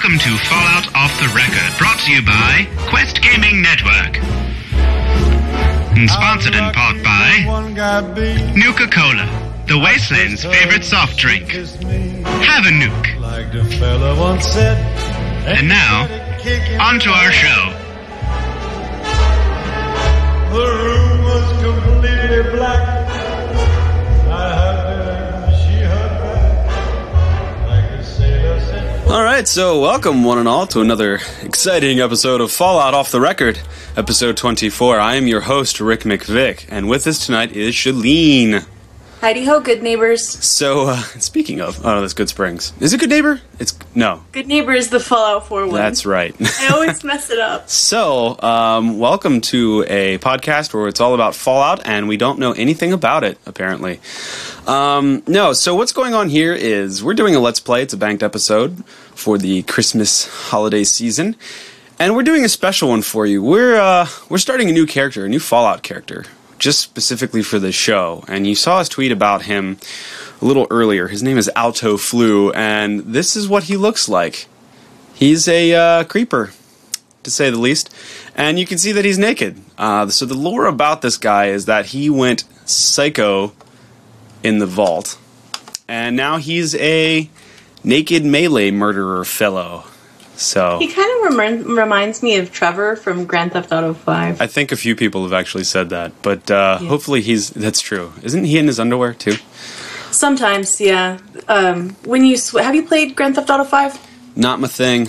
Welcome to Fallout Off the Record, brought to you by Quest Gaming Network. And sponsored in part by Nuka Cola, the Wasteland's favorite soft drink. Have a nuke. Like the fella once said. And now, on to our show. The room was completely black. All right, so welcome one and all to another exciting episode of Fallout Off the Record, episode 24. I am your host, Rick McVick, and with us tonight is Shalene. Heidi ho, good neighbors. So, uh, speaking of, oh, that's Goodsprings. Is it Goodneighbor? It's, no, Goodneighbor is the Fallout 4 one. that's right. I always mess it up. So, um, welcome to a podcast where it's all about Fallout, and we don't know anything about it, apparently. Um, no, so what's going on here is we're doing a Let's Play. It's a banked episode for the Christmas holiday season, and we're doing a special one for you. We're uh, we're starting a new character, a new Fallout character, just specifically for the show. And you saw us tweet about him a little earlier. His name is Alto Flu, and this is what he looks like. He's a uh, creeper to say the least. And you can see that he's naked. Uh, so the lore about this guy is that he went psycho in the vault, and now he's a naked melee murderer fellow. So He kind of rem- reminds me of Trevor from Grand Theft Auto 5. I think a few people have actually said that, but uh, hopefully he's that's true. Isn't he in his underwear too? Sometimes, yeah. Um, when you sw- have you played Grand Theft Auto 5? Not my thing.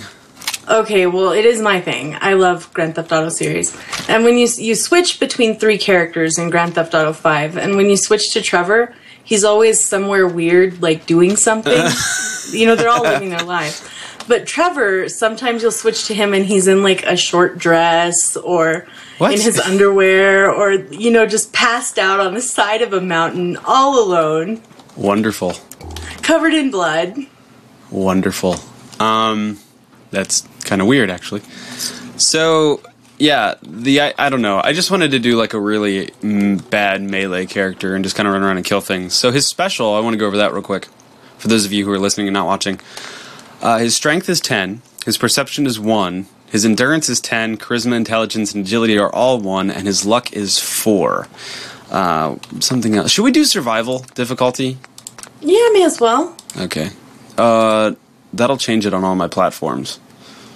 Okay, well, it is my thing. I love Grand Theft Auto series. And when you you switch between three characters in Grand Theft Auto 5, and when you switch to Trevor, he's always somewhere weird, like doing something. you know, they're all living their lives. But Trevor, sometimes you'll switch to him and he's in like a short dress or What? in his underwear or, you know, just passed out on the side of a mountain all alone, Wonderful. covered in blood. Wonderful. Um, that's kind of weird, actually. So, yeah, the I, I don't know. I just wanted to do like a really mm, bad melee character and just kind of run around and kill things. So his special, I want to go over that real quick for those of you who are listening and not watching. Uh, his strength is ten. His perception is one. His endurance is ten. Charisma, intelligence, and agility are all one, and his luck is four. Uh, something else. Should we do survival difficulty? Yeah, may as well. Okay. Uh, that'll change it on all my platforms.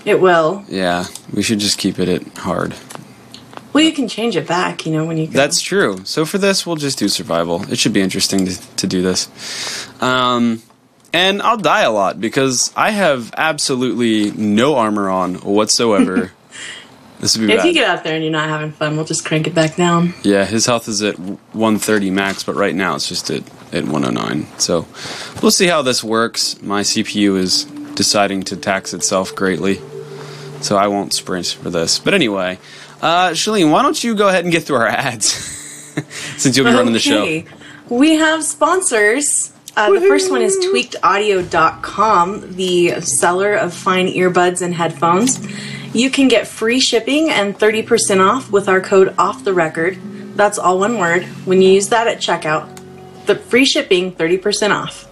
It will. Yeah, we should just keep it at hard. Well, you can change it back, you know, when you go. That's true. So for this, we'll just do survival. It should be interesting to, to do this. Um, and I'll die a lot because I have absolutely no armor on whatsoever. this would be If bad. you get out there and you're not having fun, we'll just crank it back down. yeah, his health is at 130 max, but right now it's just at, at 109. So we'll see how this works. My CPU is deciding to tax itself greatly, so I won't sprint for this. But anyway, uh, Shalene, why don't you go ahead and get through our ads since you'll be running the show? Okay. We have sponsors. Uh, the first one is tweakedaudio.com, the seller of fine earbuds and headphones. You can get free shipping and 30% off with our code off the record. That's all one word. When you use that at checkout, the free shipping, 30% off.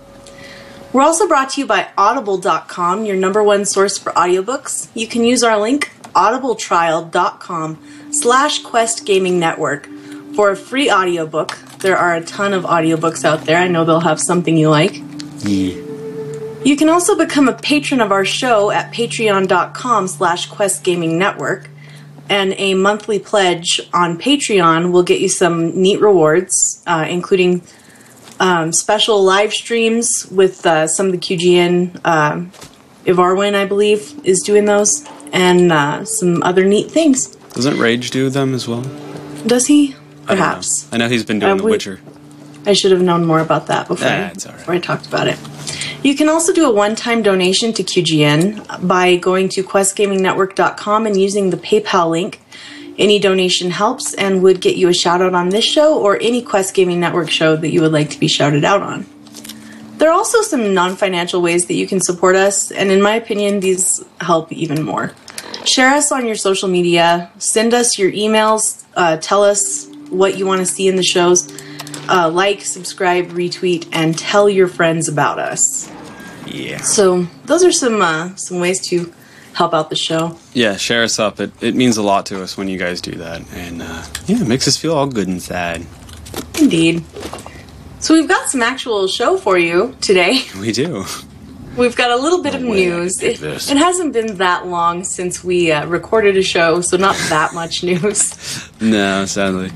We're also brought to you by audible.com, your number one source for audiobooks. You can use our link audibletrial.com slash quest gaming network for a free audiobook. There are a ton of audiobooks out there. I know they'll have something you like. You can also become a patron of our show at patreon.com slash quest gaming network. And a monthly pledge on Patreon will get you some neat rewards, uh, including um, special live streams with uh, some of the QGN. Um, Ivarwin, I believe, is doing those, and uh, some other neat things. Doesn't Rage do them as well? Does he? I don't know. Perhaps. I know he's been doing Uh, The we- Witcher. I should have known more about that before, Ah, right. before I talked about it. You can also do a one-time donation to QGN by going to questgamingnetwork.com and using the PayPal link. Any donation helps and would get you a shout out on this show or any Quest Gaming Network show that you would like to be shouted out on. There are also some non financial ways that you can support us, and in my opinion, these help even more. Share us on your social media, send us your emails, uh, tell us what you want to see in the shows, uh, like, subscribe, retweet, and tell your friends about us. Yeah. So those are some uh, some ways to help out the show. Yeah, share us up. It, it means a lot to us when you guys do that. And uh, yeah, it makes us feel all good and sad. Indeed. So we've got some actual show for you today. We do. We've got a little bit of way I news. It, it hasn't been that long since we uh, recorded a show, so not that much news. No, sadly.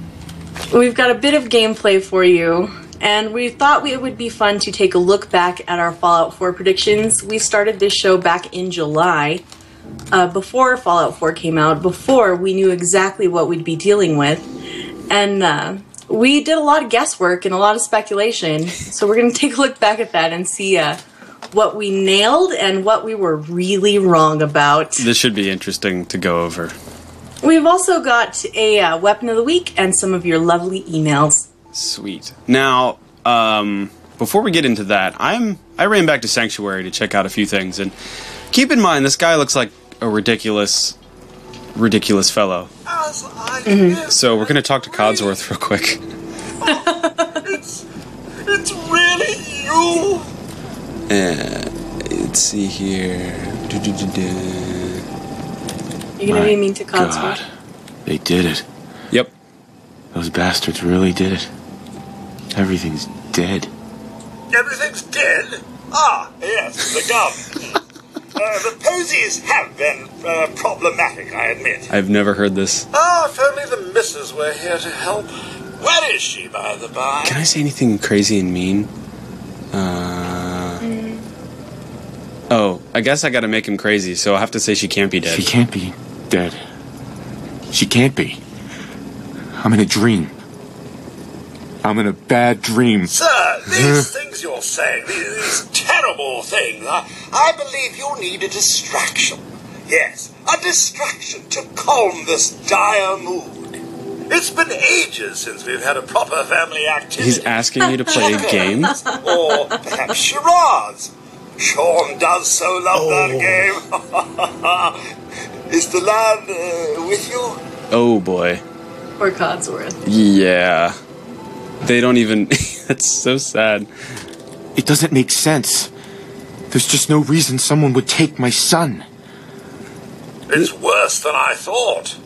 We've got a bit of gameplay for you, and we thought it would be fun to take a look back at our Fallout 4 predictions. We started this show back in July, uh, before Fallout 4 came out, before we knew exactly what we'd be dealing with. And uh, we did a lot of guesswork and a lot of speculation, so we're going to take a look back at that and see uh, what we nailed and what we were really wrong about. This should be interesting to go over. We've also got a uh, weapon of the week and some of your lovely emails. Sweet. Now, um, before we get into that, I'm I ran back to Sanctuary to check out a few things, and keep in mind this guy looks like a ridiculous, ridiculous fellow. So we're gonna talk to Codsworth real quick. It's, it's really you. Let's see here. Du-du-du-du. You're gonna My be mean to God. Codsworth. They did it. Yep. Those bastards really did it. Everything's dead. Everything's dead? Ah, yes, the gun. uh, the posies have been uh, problematic, I admit. I've never heard this. Ah, if only the missus were here to help. Where is she, by the by? Can I say anything crazy and mean? Uh. Oh, I guess I gotta make him crazy, so I'll have to say she can't be dead. She can't be dead. She can't be. I'm in a dream. I'm in a bad dream. Sir, these things you're saying, these, these terrible things, I, I believe you need a distraction. Yes, a distraction to calm this dire mood. It's been ages since we've had a proper family activity. He's asking me to play a game? or perhaps charades. Sean does so love that oh. game. Is the lad uh, with you? Oh boy. Or Codsworth. Yeah. They don't even. That's so sad. It doesn't make sense. There's just no reason someone would take my son. It's worse than I thought.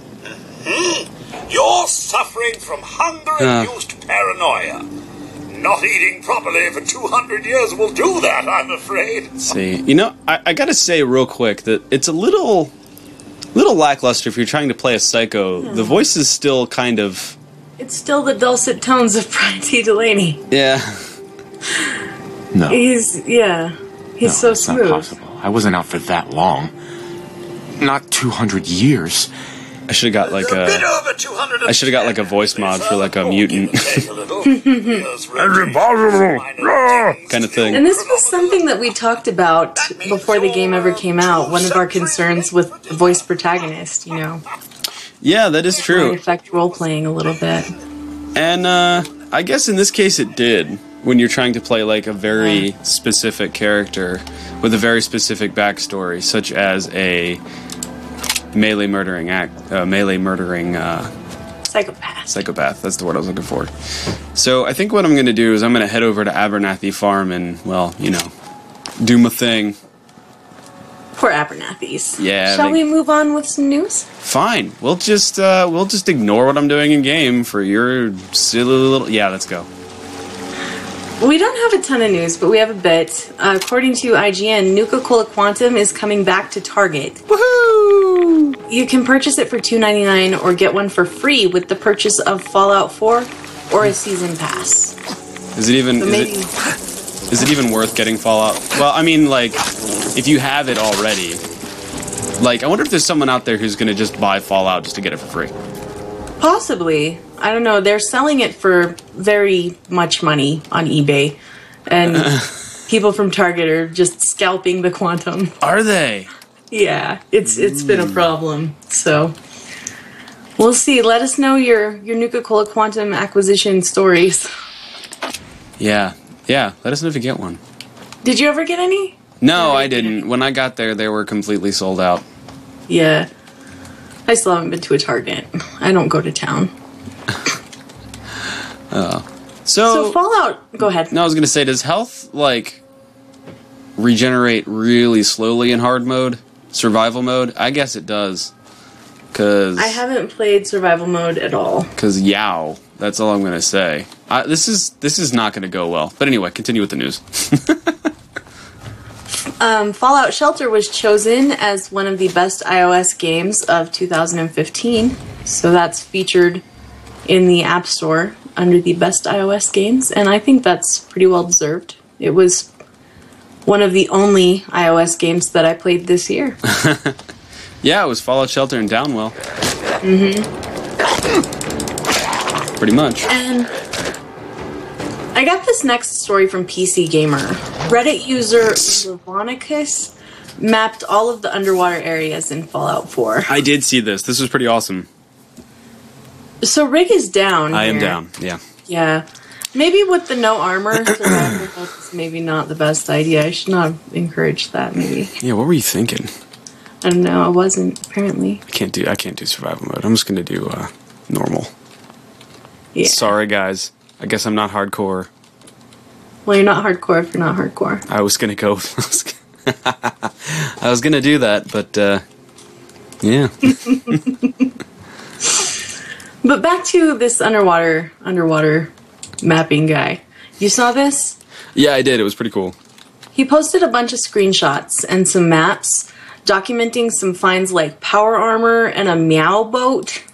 Mhm. You're suffering from hunger-induced paranoia. Not eating properly for 200 years will do that, I'm afraid. Let's see. You know, I, I gotta say real quick that it's a little. Little lackluster if you're trying to play a psycho. Hmm. The voice is still kind of. It's still the dulcet tones of Brian T. Delaney. Yeah. No. He's yeah. He's no, so it's not smooth. possible. I wasn't out for that long. Not 200 years. I should have got like a bit a. over 200. I should've got, like, a voice mod for, like, a mutant. kind of thing. And this was something that we talked about before the game ever came out. One of our concerns with the voice protagonist, you know, Yeah, that is might true. affect role playing a little bit. And uh, I guess in this case it did. When you're trying to play like a very specific character with a very specific backstory, such as a melee murdering act, uh, melee murdering uh, Psychopath. psychopath. That's the word I was looking for. So I think what I'm going to do is I'm going to head over to Abernathy Farm and, well, you know, do my thing. Poor Abernathy's. Yeah, Shall we move on with some news? Fine. We'll just uh, we'll just ignore what I'm doing in game for your silly little. Yeah, let's go. We don't have a ton of news, but we have a bit. Uh, according to IGN, Nuka Cola Quantum is coming back to Target. Woohoo! You can purchase it for $2.99 or get one for free with the purchase of Fallout 4 or a season pass. Is it even? But Is maybe it, is it even worth getting Fallout? Well, I mean, like, if you have it already, like, I wonder if there's someone out there who's gonna just buy Fallout just to get it for free. Possibly. I don't know. They're selling it for very much money on eBay, and people from Target are just scalping the Quantum. Are they? Yeah, it's it's been a hmm. problem. So we'll see. Let us know your your Nuka Cola Quantum acquisition stories. Yeah, yeah. Let us know if you get one. Did you ever get any? No, I didn't. When I got there, they were completely sold out. Yeah. I still haven't been to a Target. I don't go to town. Uh, so So, Fallout. Go ahead. no, I was gonna say, does health like regenerate really slowly in hard mode, survival mode? I guess it does. Cause I haven't played survival mode at all. Cause yow, that's all I'm gonna say. I, this is this is not gonna go well. But anyway, continue with the news. Um, Fallout Shelter was chosen as one of the best iOS games of 2015. So that's featured in the App Store under the best iOS games, and I think that's pretty well deserved. It was one of the only iOS games that I played this year. yeah, it was Fallout Shelter and Downwell. Mm-hmm. Pretty much. And I got this next story from PC Gamer. Reddit user Levonicus mapped all of the underwater areas in Fallout 4. I did see this. This was pretty awesome. So Rig is down. I am here. down. Yeah. Yeah. Maybe with the no armor, survival is maybe not the best idea. I should not have encouraged that. Maybe Yeah. What were you thinking? I don't know. I wasn't apparently. I can't do. I can't do survival mode. I'm just gonna do uh, normal. Yeah. Sorry, guys. I guess I'm not hardcore. Well, you're not hardcore if you're not hardcore. I was gonna go. I was gonna- I was gonna do that, but uh, yeah. But back to this underwater underwater mapping guy. You saw this? Yeah, I did. It was pretty cool. He posted a bunch of screenshots and some maps documenting some finds like power armor and a meow boat,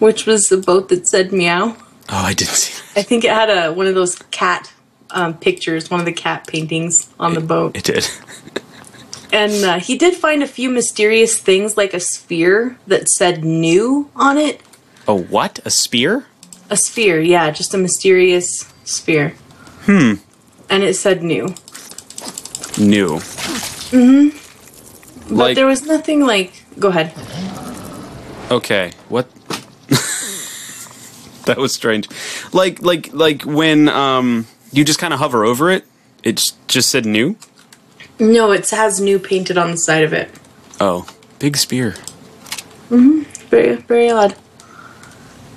which was the boat that said meow. Oh, I didn't see. I think it had a one of those cat um, pictures, one of the cat paintings on the boat. It did. And uh, he did find a few mysterious things like a sphere that said new on it. A what? A spear? A sphere, yeah, just a mysterious sphere. Hmm. And it said new. New. Mm-hmm. But Like there was nothing like. Go ahead. okay, what? that was strange. Like like like when um you just kind of hover over it, it just said new. No, it has new painted on the side of it. Oh, big spear. Mhm. Very, very odd.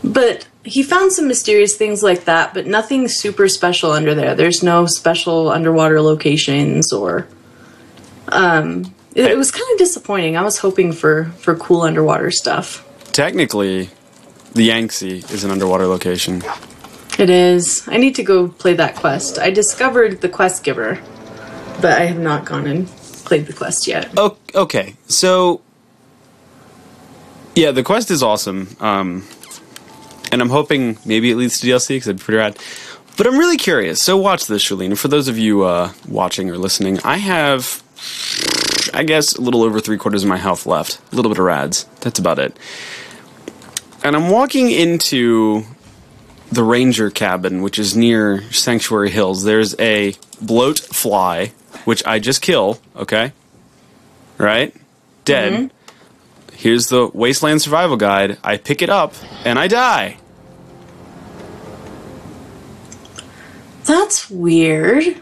But he found some mysterious things like that, but nothing super special under there. There's no special underwater locations or. Um, it, it was kind of disappointing. I was hoping for for cool underwater stuff. Technically, the Yangtze is an underwater location. It is. I need to go play that quest. I discovered the quest giver, but I have not gone and played the quest yet. Oh, okay. So, yeah, the quest is awesome. Um, and I'm hoping maybe it leads to DLC because it'd be pretty rad. But I'm really curious. So watch this, Shalene. For those of you uh, watching or listening, I have, I guess, a little over three quarters of my health left. A little bit of rads. That's about it. And I'm walking into the ranger cabin, which is near Sanctuary Hills. There's a bloatfly, which I just kill. Okay, right? Dead. Mm-hmm. Here's the Wasteland Survival Guide. I pick it up and I die. That's weird.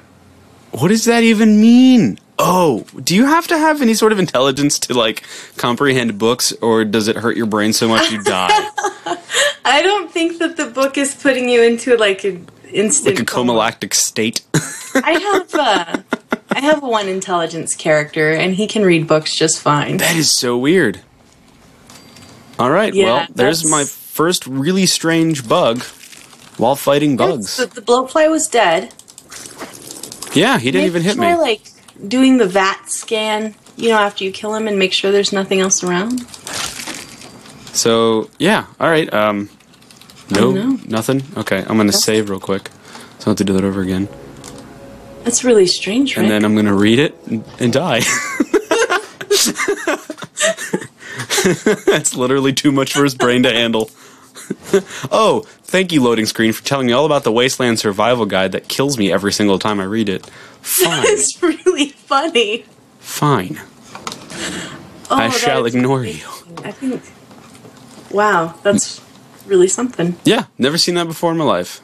What does that even mean? Oh, do you have to have any sort of intelligence to like comprehend books, or does it hurt your brain so much you die? I don't think that the book is putting you into like an instant like a comalactic state? I have uh, I have one intelligence character, and he can read books just fine. that is so weird. All right, Yeah, well, there's my first really strange bug while fighting bugs. The, the bloatfly was dead. Yeah, he didn't Maybe even hit me. Like doing the VATS scan, you know, after you kill him, and make sure there's nothing else around. So yeah, all right. Um, no, nothing. Okay, I'm gonna save real quick, so I don't have to do that over again, That's really strange, right? and then I'm gonna read it and, and die. That's literally too much for his brain to handle. oh, thank you, loading screen, for telling me all about the Wasteland Survival Guide that kills me every single time I read it. Fine, it's really funny. fine. Oh, I shall ignore you. I think. Wow, that's really something. Yeah, never seen that before in my life.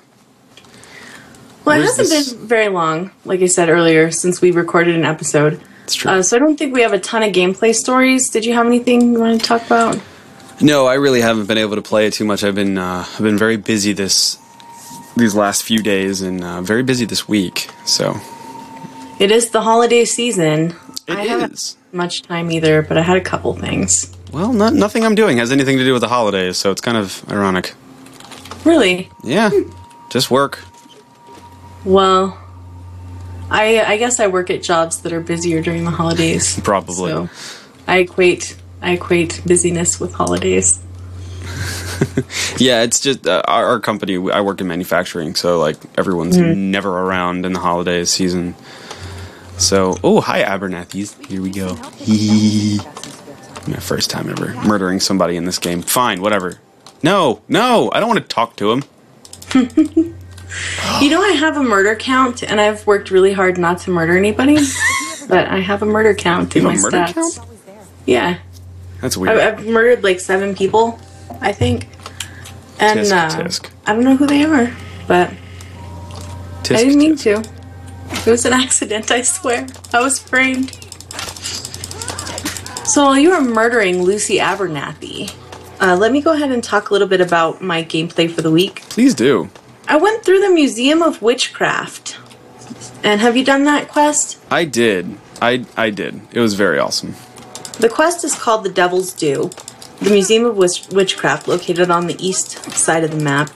Well, it hasn't this- been very long, like I said earlier, since we recorded an episode. It's true. Uh, so I don't think we have a ton of gameplay stories. Did you have anything you want to talk about? No, I really haven't been able to play it too much. I've been uh, I've been very busy this these last few days and uh, very busy this week. So It is the holiday season. It I haven't much time either, but I had a couple things. Well, not, nothing I'm doing has anything to do with the holidays, so it's kind of ironic. Really? Yeah, just work. Well, I I guess I work at jobs that are busier during the holidays. Probably. So I equate I equate busyness with holidays. Yeah, it's just uh, our, our company. I work in manufacturing, so like everyone's Mm-hmm. never around in the holiday season. So, oh, hi Abernathy's. Here we go. My first time ever murdering somebody in this game. Fine, whatever. No, no, I don't want to talk to him. You know, I have a murder count, and I've worked really hard not to murder anybody. but I have a murder count in You my have a murder stats. count? Yeah, That's weird. I've, I've murdered like seven people, I think. And Tisk, uh, tisk. I don't know who they are, but Tisk, I didn't mean to. It was an accident, I swear. I was framed. So while you were murdering Lucy Abernathy, uh, let me go ahead and talk a little bit about my gameplay for the week. Please do. I went through the Museum of Witchcraft. And have you done that quest? I did. I I did. It was very awesome. The quest is called the Devil's Due, the Museum of Witch- Witchcraft located on the east side of the map.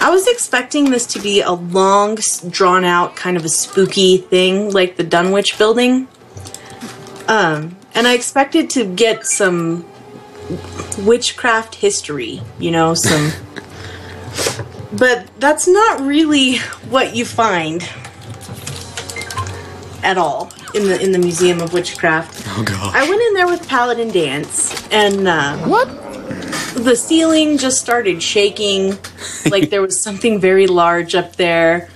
I was expecting this to be a long, drawn out, kind of a spooky thing like the Dunwich building. Um, and I expected to get some witchcraft history, you know, some. but that's not really what you find at all in the in the Museum of Witchcraft. Oh god. I went in there with Paladin Danse, and uh, what? The ceiling just started shaking, like there was something very large up there.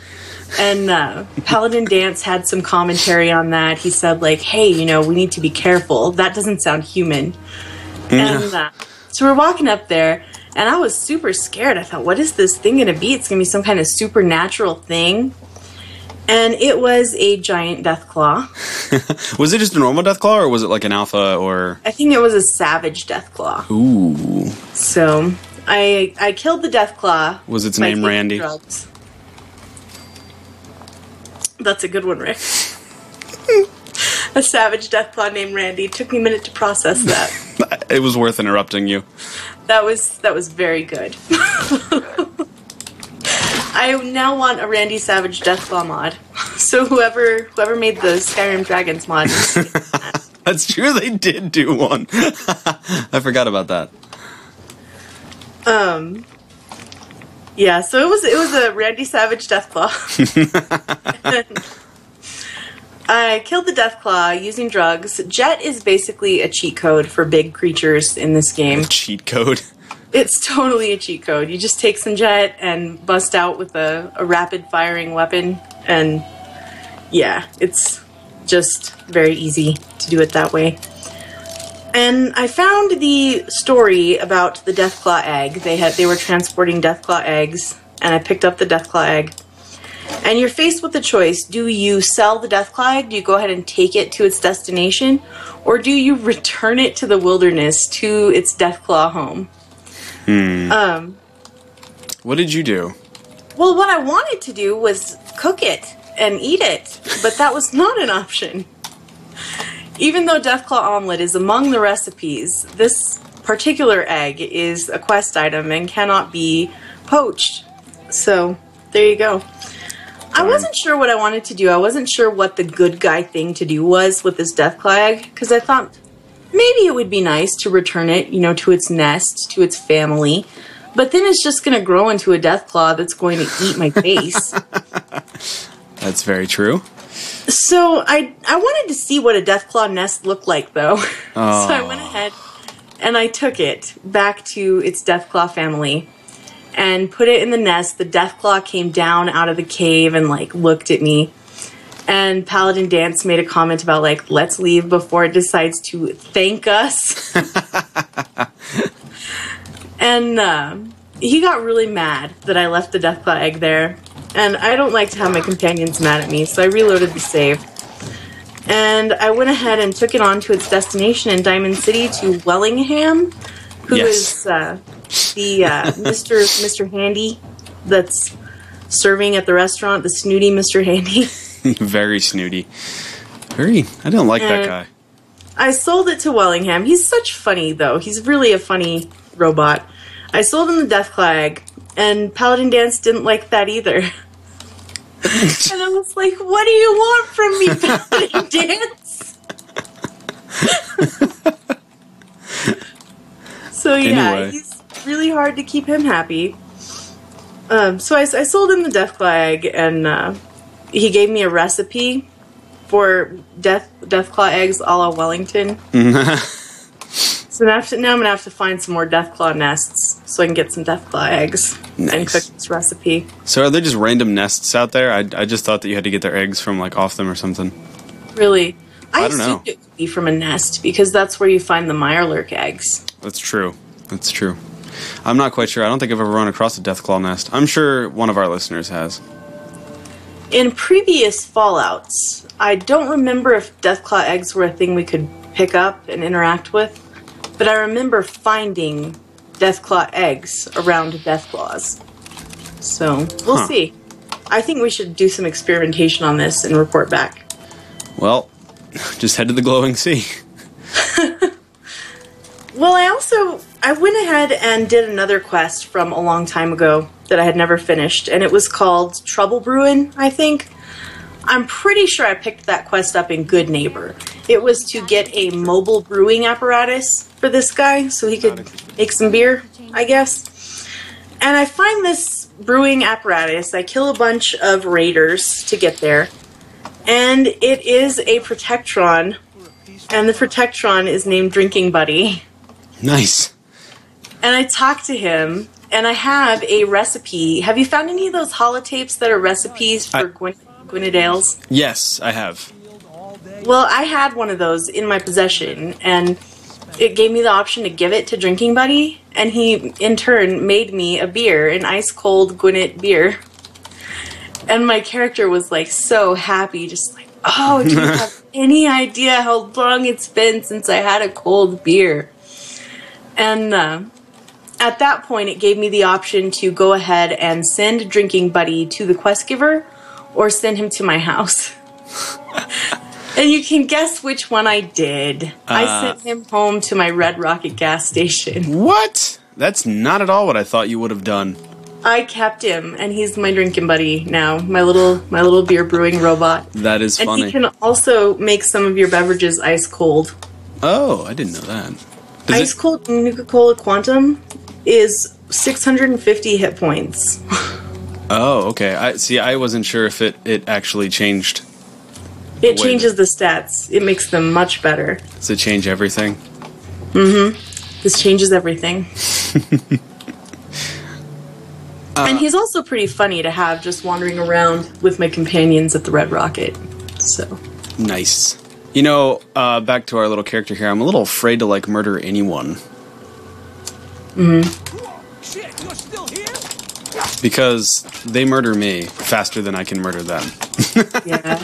And uh, Paladin Danse had some commentary on that. He said, like, "Hey, you know, we need to be careful. That doesn't sound human." And uh, so we're walking up there, and I was super scared. I thought, "What is this thing going to be? It's going to be some kind of supernatural thing." And it was a giant Deathclaw. Was it just a normal Deathclaw, or was it like an alpha, or I think it was a savage Deathclaw. ooh? So I I killed the Deathclaw. Was its name Randy? drugs. That's a good one, Rick. a savage Deathclaw named Randy. Took me a minute to process that. It was worth interrupting you. that was that was very good. I now want a Randy Savage Deathclaw mod. So whoever whoever made the Skyrim Dragons mod, That's true. They did do one. I forgot about that. Um. Yeah, so it was it was a Randy Savage Deathclaw. I killed the Deathclaw using drugs. Jet is basically a cheat code for big creatures in this game. Cheat code. It's totally a cheat code. You just take some jet and bust out with a, a rapid firing weapon, and yeah, it's just very easy to do it that way. And I found the story about the Deathclaw egg. They had they were transporting Deathclaw eggs, and I picked up the Deathclaw egg. And you're faced with the choice: do you sell the Deathclaw egg? Do you go ahead and take it to its destination, or do you return it to the wilderness to its Deathclaw home? Um, What did you do? well, what I wanted to do was cook it and eat it, but that was not an option. Even though Deathclaw omelet is among the recipes, this particular egg is a quest item and cannot be poached. So, there you go. I wasn't sure what I wanted to do. I wasn't sure what the good guy thing to do was with this Deathclaw egg, because I thought maybe it would be nice to return it, you know, to its nest, to its family. But then it's just going to grow into a Deathclaw that's going to eat my face. That's very true. so I I wanted to see what a Deathclaw nest looked like, though. so I went oh. ahead and I took it back to its Deathclaw family and put it in the nest. The Deathclaw came down out of the cave and like looked at me. And Paladin Danse made a comment about like, let's leave before it decides to thank us. and uh, he got really mad that I left the Deathclaw egg there. And I don't like to have my companions mad at me, so I reloaded the save. And I went ahead and took it on to its destination in Diamond City to Wellingham, who is Yes. uh, the uh, Mr. Mr. Handy that's serving at the restaurant, the snooty Mr. Handy. Very snooty. Very. I don't like that Eh. guy. I sold it to Wellingham. He's such funny though. He's really a funny robot. I sold him the Deathclaw egg, and Paladin Danse didn't like that either. and I was like, "What do you want from me, Paladin Danse?" so yeah, Anyway. he's really hard to keep him happy. Um, so I, I sold him the Deathclaw egg, and uh, he gave me a recipe for death Deathclaw eggs a la Wellington. so now, to, now I'm gonna have to find some more Deathclaw nests so I can get some Deathclaw eggs and cook this recipe. So are there just random nests out there? I, I just thought that you had to get their eggs from like off them or something. Really, I, I don't know. it would be from a nest because that's where you find the Mirelurk eggs. That's true. That's true. I'm not quite sure. I don't think I've ever run across a Deathclaw nest. I'm sure one of our listeners has. In previous Fallout's, I don't remember if Deathclaw eggs were a thing we could pick up and interact with, but I remember finding Deathclaw eggs around Deathclaws. So we'll Huh. see. I think we should do some experimentation on this and report back. Well, just head to the glowing sea. Well, I also I went ahead and did another quest from a long time ago that I had never finished, and it was called Trouble Brewing, I think. I'm pretty sure I picked that quest up in Goodneighbor. It was to get a mobile brewing apparatus for this guy so he could make some beer, I guess. And I find this brewing apparatus. I kill a bunch of raiders to get there. And it is a Protectron. And the Protectron is named Drinking Buddy. Nice. And I talked to him, and I have a recipe. Have you found any of those holotapes that are recipes for I- Gwyn- Gwinnett Ale's? Yes, I have. Well, I had one of those in my possession, and it gave me the option to give it to Drinking Buddy, and he, in turn, made me a beer, an ice cold Gwinnett beer. And my character was like so happy, just like, oh, do you have any idea how long it's been since I had a cold beer? And uh, at that point, it gave me the option to go ahead and send Drinking Buddy to the quest giver or send him to my house. and you can guess which one I did. I uh, sent him home to my Red Rocket gas station. What? That's not at all what I thought you would have done. I kept him, and he's my drinking buddy now. My little my little beer brewing robot. That is And funny. he can also make some of your beverages ice cold. oh, I didn't know that. Does Ice it, cold Nuka Cola Quantum is 650 hit points. oh, okay. I see. I wasn't sure if it it actually changed. It changes the stats. It makes them much better. Does it change everything? Mm-hmm. This changes everything. and he's also pretty funny to have just wandering around with my companions at the Red Rocket. So, Nice. You know, uh, back to our little character here. I'm a little afraid to like murder anyone Shit, you're still here? because they murder me faster than I can murder them. yeah.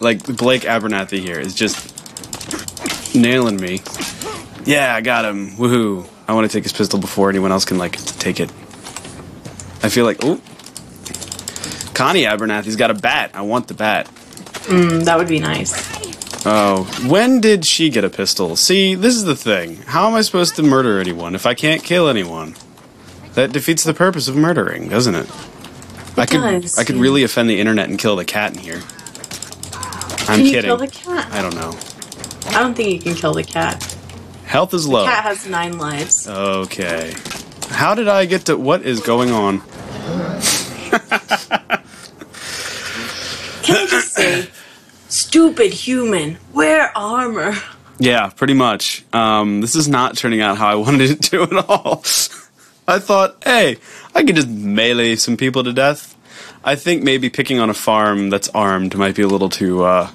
like Blake Abernathy here is just nailing me. Yeah, I got him. Woohoo. I want to take his pistol before anyone else can like take it. I feel like oh Connie Abernathy's got a bat. I want the bat. Mm, that would be nice. Oh, when did she get a pistol? See, this is the thing. How am I supposed to murder anyone if I can't kill anyone? That defeats the purpose of murdering, doesn't it? I could does, I could yeah. really offend the internet and kill the cat in here. I'm Can you kidding. kill the cat? I don't know. I don't think you can kill the cat. Health is low. The cat has nine lives. Okay. How did I get to what is going on? Can I just say, stupid human, wear armor. Yeah, pretty much. Um, this is not turning out how I wanted it to at all. I thought, hey, I could just melee some people to death. I think maybe picking on a farm that's armed might be a little too uh,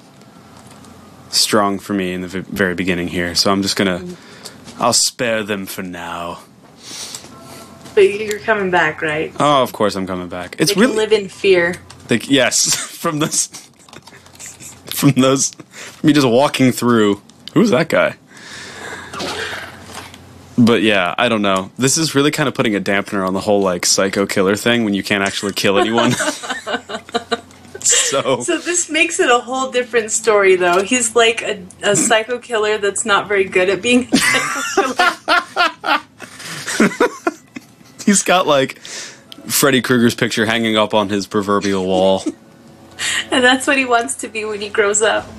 strong for me in the v- very beginning here. So I'm just gonna, I'll spare them for now. But you're coming back, right? Oh, of course I'm coming back. It's they really live in fear. They, yes, from this, from those, from me just walking through. Who's that guy? But yeah, I don't know. This is really kind of putting a dampener on the whole like psycho killer thing when you can't actually kill anyone. so So this makes it a whole different story, though. He's like a, a psycho killer that's not very good at being a psycho killer. he's got like Freddy Krueger's picture hanging up on his proverbial wall. And that's what he wants to be when he grows up.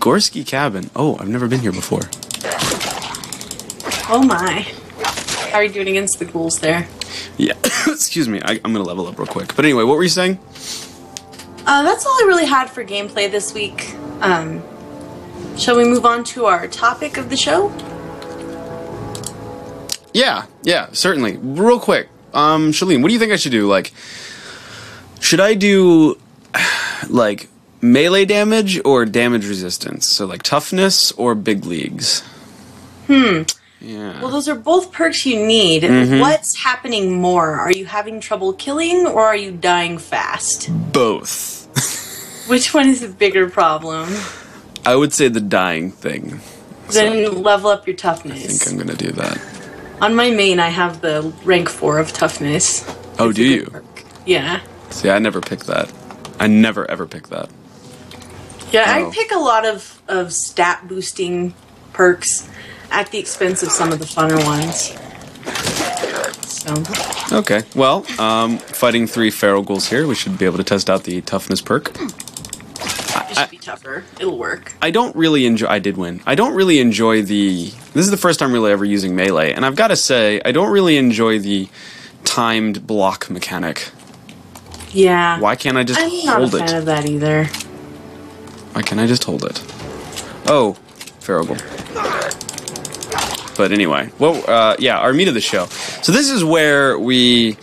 Gorski Cabin. Oh, I've never been here before. Oh my. How are you doing against the ghouls there? Yeah. Excuse me. I, I'm gonna level up real quick. But anyway, what were you saying? Uh, that's all I really had for gameplay this week. Um, shall we move on to our topic of the show? Yeah, yeah, certainly. Real quick, um, Shalene, what do you think I should do? Like, should I do like melee damage or damage resistance? So like toughness or big leagues? Hmm. Yeah. Well, those are both perks you need. What's happening more? Are you having trouble killing or are you dying fast? Both. Which one is the bigger problem? I would say the dying thing. Then level up your toughness. I think I'm gonna do that. On my main, I have the rank 4 of toughness. Oh, It's do you? perk. Yeah. See, I never picked that. I never ever pick that. Yeah, Oh. I pick a lot of, of stat boosting perks at the expense of some of the funner ones. So, Okay. Well, um, fighting three feral ghouls here, we should be able to test out the toughness perk. it should be tougher. It'll work. I don't really enjoy. I did win. I don't really enjoy the. This is the first time really ever using melee, and I've got to say, I don't really enjoy the timed block mechanic. Yeah. Why can't I just hold it? I'm not a fan it? of that either. Why can't I just hold it? Oh, ghoul. But anyway, well, uh, yeah, our meat of the show. So this is where we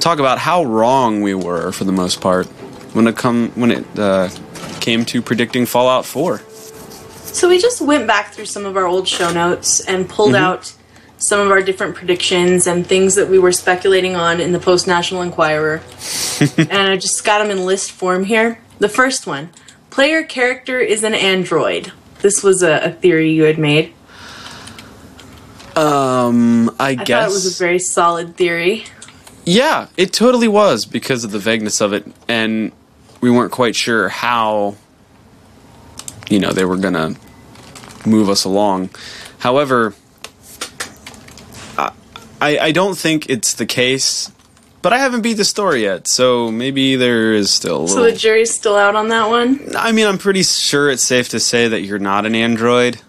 talk about how wrong we were for the most part when it come when it uh, came to predicting Fallout Four. So we just went back through some of our old show notes and pulled Mm-hmm. out some of our different predictions and things that we were speculating on in the Post National Enquirer. and I just got them in list form here. The first one player character is an android. This was a, a theory you had made. Um, I, I guess thought it was a very solid theory. Yeah, it totally was because of the vagueness of it, and we weren't quite sure how, you know, they were gonna move us along. However, I, I don't think it's the case, but I haven't beat the story yet, so maybe there is still. A So the jury's still out on that one? I mean, I'm pretty sure it's safe to say that you're not an android.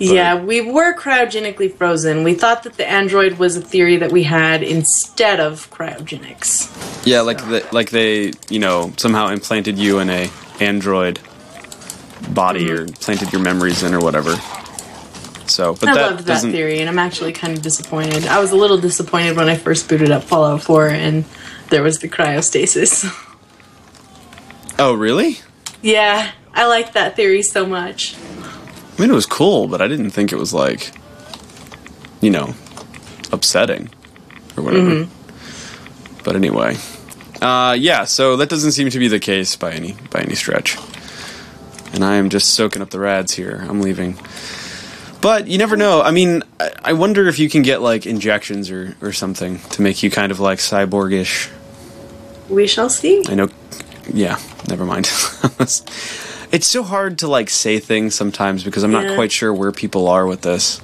Yeah, we were cryogenically frozen. We thought that the android was a theory that we had instead of cryogenics. Yeah, like the, like they, you know, somehow implanted you in a android body mm-hmm. or planted your memories in or whatever. So, but I that loved that theory, and I'm actually kind of disappointed. I was a little disappointed when I first booted up Fallout 4 and there was the cryostasis. Oh, really? yeah, I liked that theory so much. I mean, it was cool, but I didn't think it was like, you know, upsetting or whatever. Mm-hmm. But anyway, uh, yeah. So that doesn't seem to be the case by any by any stretch. And I am just soaking up the rads here. I'm leaving. But you never know. I mean, I, I wonder if you can get like injections or, or something to make you kind of like cyborgish. We shall see. I know. Yeah, never mind. it's so hard to like say things sometimes because I'm not quite sure where people are with this.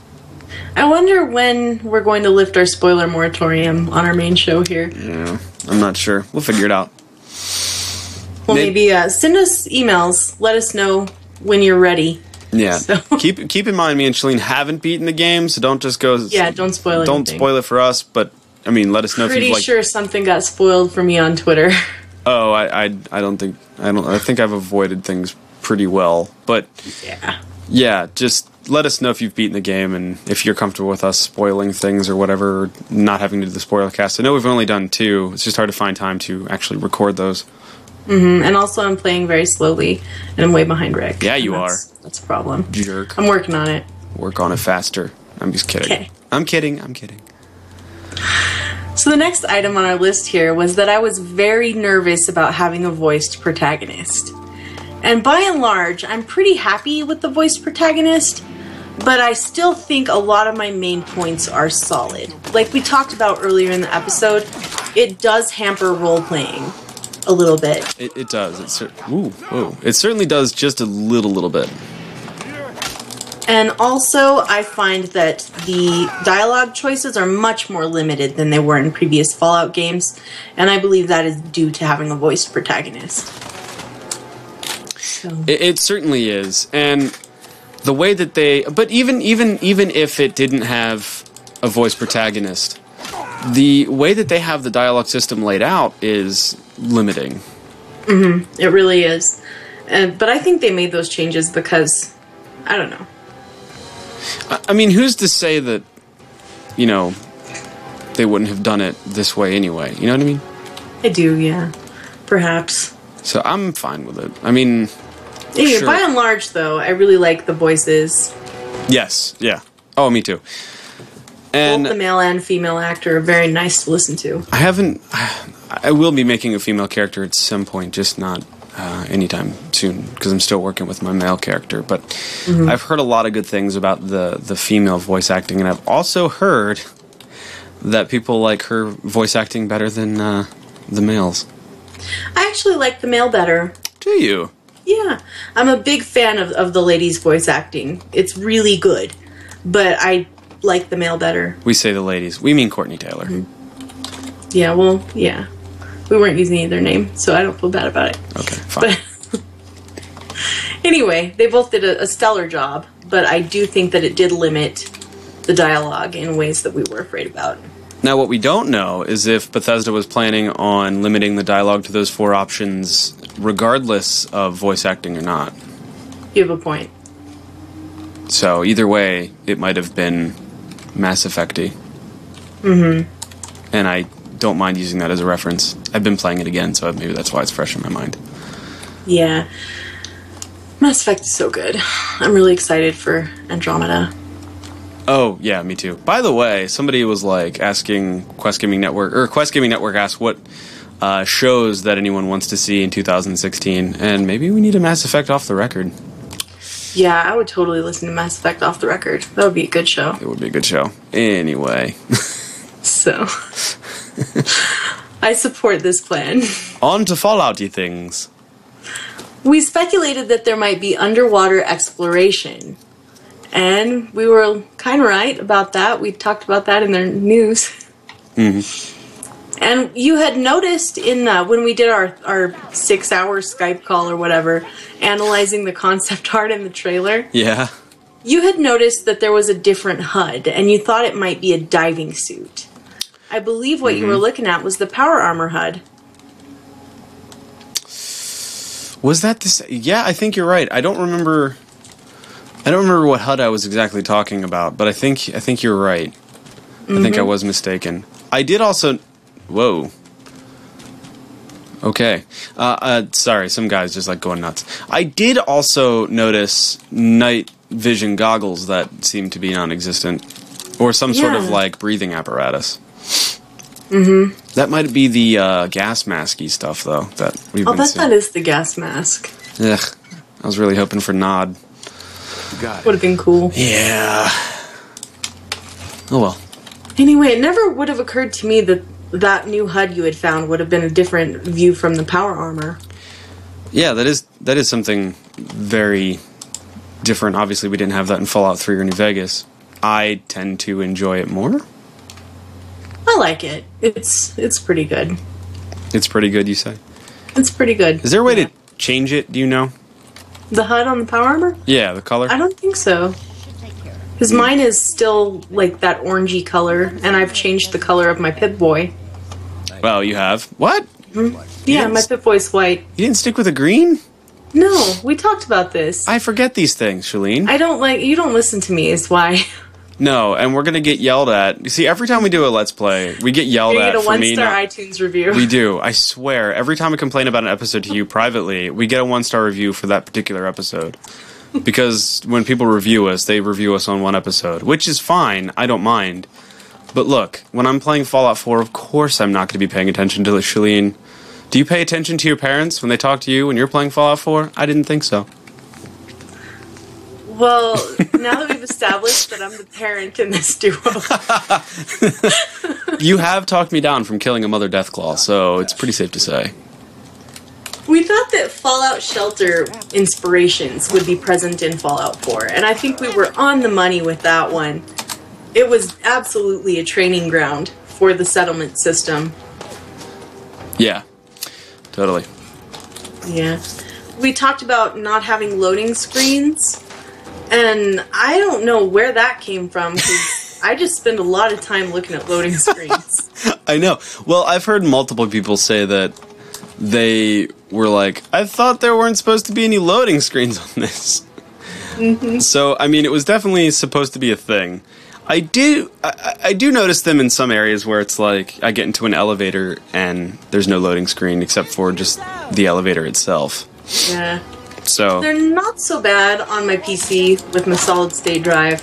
I wonder when we're going to lift our spoiler moratorium on our main show here. Yeah, I'm not sure. We'll figure it out. Well, May- maybe uh, send us emails. Let us know when you're ready. Yeah. So- keep keep in mind, me and Shalene haven't beaten the game, so don't just go. Yeah, don't spoil it. Don't anything. spoil it for us. But I mean, let us know if Pretty you've like. sure something got spoiled for me on Twitter. Oh, I, I I don't think I don't. I think I've avoided things pretty well. But yeah. yeah, just let us know if you've beaten the game and if you're comfortable with us spoiling things or whatever, not having to do the spoiler cast. I know we've only done two. It's just hard to find time to actually record those. Mm-hmm. And also, I'm playing very slowly, and I'm way behind Rick. Yeah, you that's, That's a problem. Jerk. I'm working on it. Work on it faster. I'm just kidding. Okay. I'm kidding. I'm kidding. So the next item on our list here was that I was very nervous about having a voiced protagonist. And by and large, I'm pretty happy with the voiced protagonist, but I still think a lot of my main points are solid. Like we talked about earlier in the episode, it does hamper role playing. A little bit. It, it does. It, cer- ooh, whoa. it certainly does just a little, little bit. And also, I find that the dialogue choices are much more limited than they were in previous Fallout games, and I believe that is due to having a voiced protagonist. So, It, it certainly is, and the way that they, but even even even if it didn't have a voice protagonist, the way that they have the dialogue system laid out is limiting. Mm-hmm. it really is. And, but I think they made those changes because, I don't know. I, I mean, who's to say that, you know, they wouldn't have done it this way anyway? You know what I mean? I do, yeah. Perhaps. So I'm fine with it. I mean, Anyway, Sure. by and large, though, I really like the voices. yes, yeah. Oh, me too. Both And the male and female actor are very nice to listen to. I haven't. I will be making a female character at some point, just not uh, anytime soon, because I'm still working with my male character. But I've heard a lot of good things about the the female voice acting, and I've also heard that people like her voice acting better than uh, the males. I actually like the male better. Do you? Yeah, I'm a big fan of, of the ladies' voice acting. It's really good, but I like the male better. We say the ladies. We mean Courtney Taylor. Yeah, well, yeah. We weren't using either name, so I don't feel bad about it. Okay, fine. But anyway, they both did a, a stellar job, but I do think that it did limit the dialogue in ways that we were afraid about. Now, what we don't know is if Bethesda was planning on limiting the dialogue to those four options, regardless of voice acting or not. You have a point. So either way, it might have been Mass Effecty. Mm-hmm. And I don't mind using that as a reference. I've been playing it again, so maybe that's why it's fresh in my mind. Yeah. Mass Effect is so good. I'm really excited for Andromeda. Oh yeah, me too. By the way, somebody was like asking Quest Gaming Network or Quest Gaming Network asked what uh, shows that anyone wants to see in 2016, and maybe we need a Mass Effect off the record. Yeah, I would totally listen to Mass Effect off the record. That would be a good show. It would be a good show. Anyway, So. I support this plan. on to Fallouty things. We speculated that there might be underwater exploration. And we were kind of right about that. We talked about that in the news. Mhm. And you had noticed in uh, when we did our, our six hour Skype call or whatever, analyzing the concept art in the trailer, Yeah. you had noticed that there was a different HUD and you thought it might be a diving suit. I believe what you were looking at was the power armor HUD. Was that this? Yeah, I think you're right. I don't remember. I don't remember what HUD I was exactly talking about, but I think I think you're right. I think I was mistaken. I did also. Whoa. Okay. Uh, uh, sorry, some guys just like going nuts. I did also notice night vision goggles that seem to be non-existent, or some sort of like breathing apparatus. Mm-hmm. That might be the uh, gas masky stuff, though. That we've I'll been bet seeing. that is the gas mask. Ugh. I was really hoping for Nod. Got Would have been cool. Yeah. Oh well. Anyway, it never would have occurred to me that that new HUD you had found would have been a different view from the power armor. Yeah, that is that is something very different. Obviously, we didn't have that in Fallout 3 or New Vegas. I tend to enjoy it more. I like it. It's it's pretty good. It's pretty good, you say. It's pretty good. Is there a way Yeah. to change it? Do you know? the HUD on the power armor? Yeah, the color. I don't think so. Because mine is still like that orangey color, and I've changed the color of my Pip Boy. Well, you have. What? Hmm? Yeah, my. Pip Boy's white. You didn't stick with a green? No, we talked about this. I forget these things, Shalene. I don't like you. Don't listen to me. Is why no, and we're gonna get yelled at. You see, every time we do a let's play, we get yelled at get a for one me. star not- iTunes review. We do. I swear. Every time I complain about an episode to you privately, we get a one star review for that particular episode. Because when people review us, they review us on one episode, which is fine. I don't mind. But look, when I'm playing Fallout 4, of course I'm not going to be paying attention to Shalene. Do you pay attention to your parents when they talk to you when you're playing Fallout 4? I didn't think so. Well, now that we've established that I'm the parent in this duo, You have talked me down from killing a Mother Deathclaw, oh so it's pretty safe to say. We thought that Fallout Shelter inspirations would be present in Fallout 4, and I think we were on the money with that one. It was absolutely a training ground for the settlement system. Yeah, totally. Yeah. We talked about not having loading screens, and I don't know where that came from I just spend a lot of time looking at loading screens. I know. Well, I've heard multiple people say that they were like, I thought there weren't supposed to be any loading screens on this. Mm-hmm. So, I mean, it was definitely supposed to be a thing. I do, I, I- I do notice them in some areas where it's like I get into an elevator and there's no loading screen except for just the elevator itself. Yeah. So, They're not so bad on my PC with my solid state drive,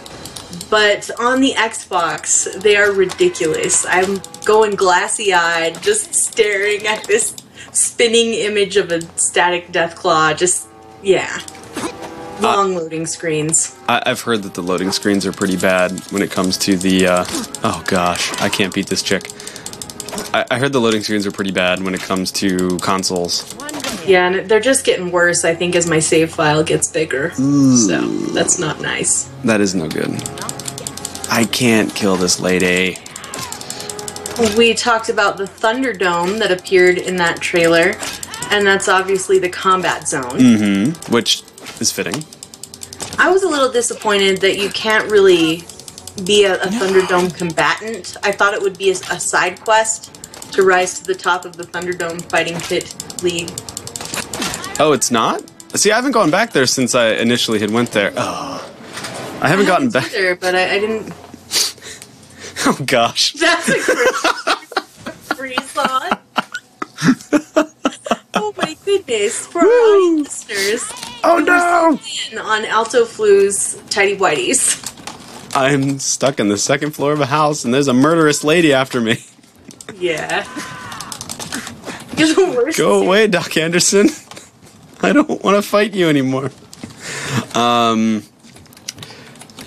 but on the Xbox, they are ridiculous. I'm going glassy eyed, just staring at this spinning image of a static Deathclaw. Just, yeah. Long loading screens. I, I've heard that the loading screens are pretty bad when it comes to the. Uh, oh gosh, I can't beat this chick. I, I heard the loading screens are pretty bad when it comes to consoles. Yeah, and they're just getting worse, I think, as my save file gets bigger. So, that's not nice. That is no good. I can't kill this lady. We talked about the Thunderdome that appeared in that trailer, and that's obviously the combat zone. Mm-hmm. Which is fitting. I was a little disappointed that you can't really be a, a Thunderdome combatant. I thought it would be a, a side quest to rise to the top of the Thunderdome Fighting Pit League. Oh, it's not? See, I haven't gone back there since I initially had went there. Oh. I haven't gotten haven't back. there, but I, I didn't. Oh gosh. That's a great freeze on. oh my goodness! For our listeners, Oh no! on Alto Flu's Tidy Whities. I'm stuck in the second floor of a house and there's a murderous lady after me. Yeah. You're the worst. Go away, Doc Anderson. I don't want to fight you anymore. Um.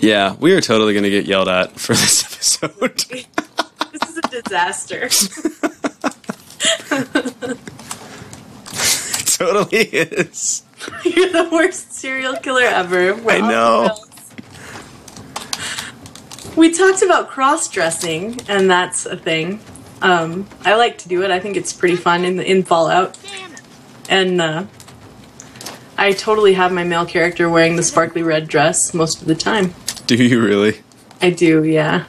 Yeah, we are totally going to get yelled at for this episode. This is a disaster. totally is. You're the worst serial killer ever. We're I know. We talked about cross dressing, and that's a thing. Um, I like to do it. I think it's pretty fun in in Fallout, and uh, I totally have my male character wearing the sparkly red dress most of the time. Do you really? I do, yeah.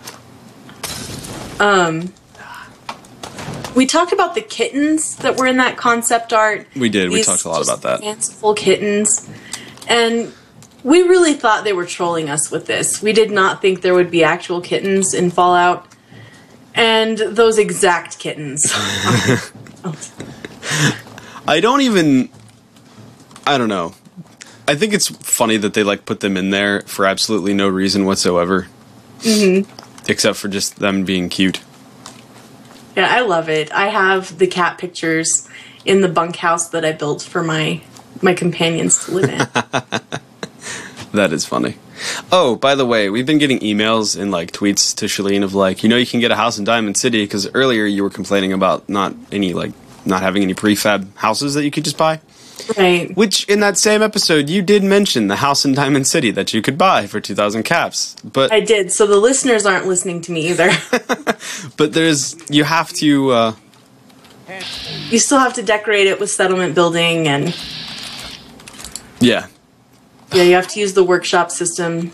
Um, we talked about the kittens that were in that concept art. We did. We talked a lot about that. Fanciful kittens, and we really thought they were trolling us with this. We did not think there would be actual kittens in Fallout, and those exact kittens. I don't even. I don't know. I think it's funny that they like put them in there for absolutely no reason whatsoever. Mm-hmm. Except for just them being cute. yeah, I love it. I have the cat pictures in the bunkhouse that I built for my my companions to live in. That is funny. Oh, by the way, we've been getting emails and like tweets to Shalene of like, you know, you can get a house in Diamond City because earlier you were complaining about not any like not having any prefab houses that you could just buy. Right. Which in that same episode you did mention the house in Diamond City that you could buy for two thousand caps, but I did. So the listeners aren't listening to me either. but there's you have to. uh you still have to decorate it with settlement building and Yeah, yeah, you have to use the workshop system.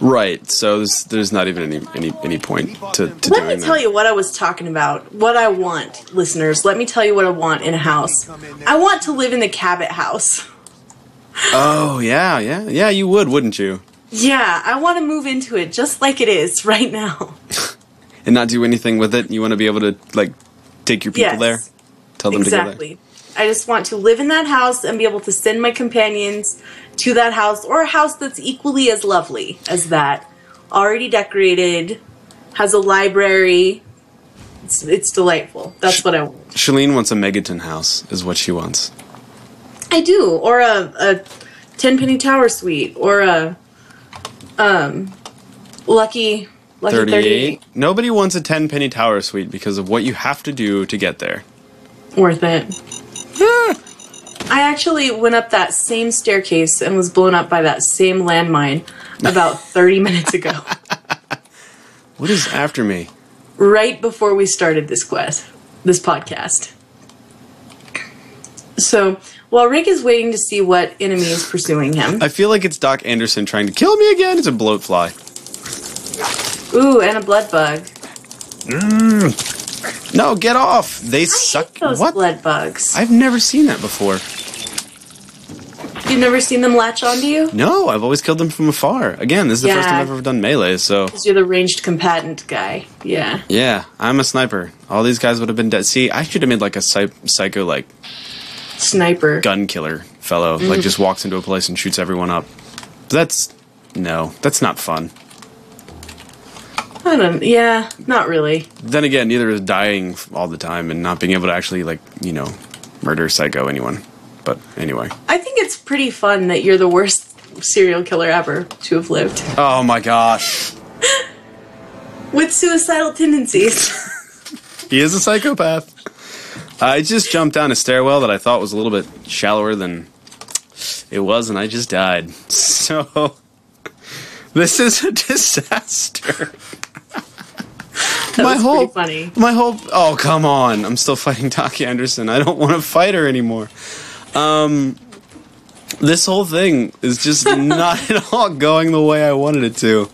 Right. So there's there's not even any any any point to, to Let me tell that. you what I was talking about. What I want, listeners. Let me tell you what I want in a house. I want to live in the Cabot house. Oh yeah, yeah, yeah. You would, wouldn't you? Yeah, I want to move into it just like it is right now. And not do anything with it. You want to be able to like take your people Yes. there, tell them to go Exactly. I just want to live in that house and be able to send my companions to that house or a house that's equally as lovely as that. Already decorated, has a library. It's, it's delightful. That's what I want. Shalene wants a Megaton house, is what she wants. I do, or a, a Tenpenny Tower suite, or a um, Lucky Lucky 38. 38. Nobody wants a Tenpenny Tower suite because of what you have to do to get there. Worth it. I actually went up that same staircase and was blown up by that same landmine about 30 minutes ago, What is after me? right before we started this quest, this podcast. So, while Rick is waiting to see what enemy is pursuing him, I feel like it's Doc Anderson trying to kill me again. It's a bloatfly. ooh, and a bloodbug. Mm. No, get off. They I suck. those What? bloodbugs. I've never seen that before. You've never seen them latch onto you? No, I've always killed them from afar. Again, this is the first Yeah. time I've ever done melee, so Because you're the ranged combatant guy. Yeah. yeah, I'm a sniper. All these guys would have been dead. See, I should have made like a psy- psycho like Sniper. gun killer fellow, Mm-hmm. like just walks into a place and shoots everyone up. That's no, that's not fun. I don't. Yeah, not really. Then again, neither is dying all the time and not being able to actually like you know murder psycho anyone. But anyway, I think it's pretty fun that you're the worst serial killer ever to have lived oh my gosh, with suicidal tendencies. he is a psychopath. I just jumped down a stairwell that I thought was a little bit shallower than it was, and I just died. So this is a disaster. That my whole funny. my whole oh come on i'm still fighting Taki anderson i don't want to fight her anymore um this whole thing is just not at all going the way i wanted it to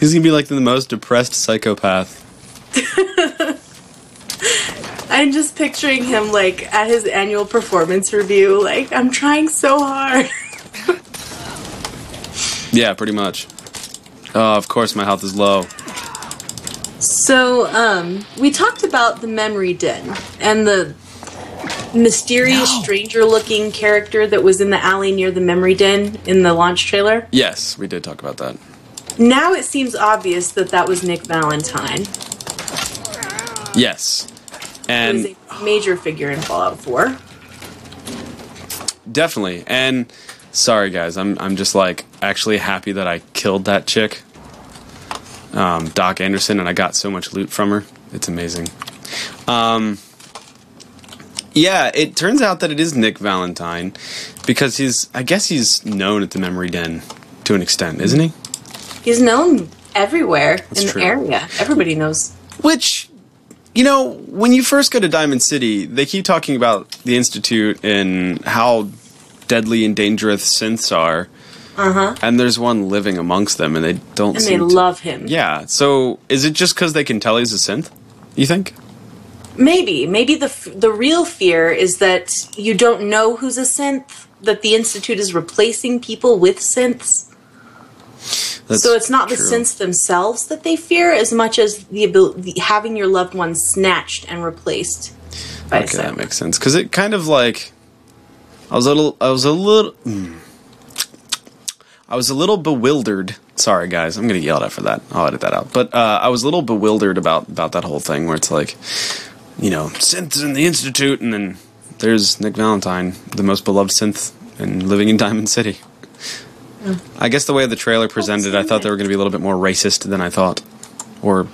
he's gonna be like the most depressed psychopath I'm just picturing him like at his annual performance review. Like, I'm trying so hard. yeah pretty much oh of course my health is low So, um, we talked about the memory den and the mysterious, stranger-looking character that was in the alley near the memory den in the launch trailer. yes we did talk about that Now it seems obvious that that was Nick Valentine. yes and was a major figure in Fallout 4. Definitely. And sorry guys, I'm I'm just like actually happy that I killed that chick. Um, Doc Anderson and I got so much loot from her. It's amazing. Um Yeah, it turns out that it is Nick Valentine because he's I guess he's known at the Memory Den to an extent, isn't he? He's known everywhere That's in the area. Everybody knows. Which, you know, when you first go to Diamond City, they keep talking about the Institute and how deadly and dangerous synths are. Uh huh. And there's one living amongst them, and they don't And they to- love him. Yeah. So is it just because they can tell he's a synth? You think? Maybe, maybe the f- the real fear is that you don't know who's a synth. That the institute is replacing people with synths. That's so it's not the true. synths themselves that they fear as much as the ability having your loved one snatched and replaced by a Okay, that makes sense. Because it kind of like, I was a little, I was a little, mm. I was a little bewildered. Sorry, guys, I'm gonna yell at for that. I'll edit that out. But uh, I was a little bewildered about about that whole thing where it's like, you know, synths in the institute, and then there's Nick Valentine, the most beloved synth, and living in Diamond City. I guess the way the trailer presented, I thought they were going to be a little bit more racist than I thought, or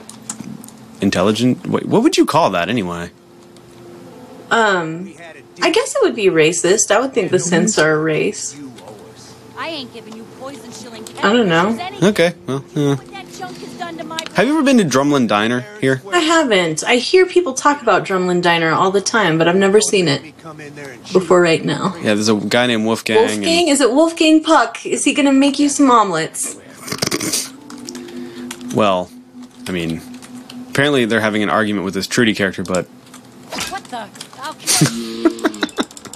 intelligent. Wait, what would you call that anyway? Um, I guess it would be racist. I would think the synths are a race. I ain't giving you poison shilling I don't know. Okay, well, yeah. What that junk has done to my Have you ever been to Drumlin Diner here? I haven't. I hear people talk about Drumlin Diner all the time, but I've never seen it before right now. Yeah, there's a guy named Wolfgang. Wolfgang? Is it Wolfgang Puck? Is he gonna make you some omelets? Well, I mean, apparently they're having an argument with this Trudy character, but What the? I'll kill you.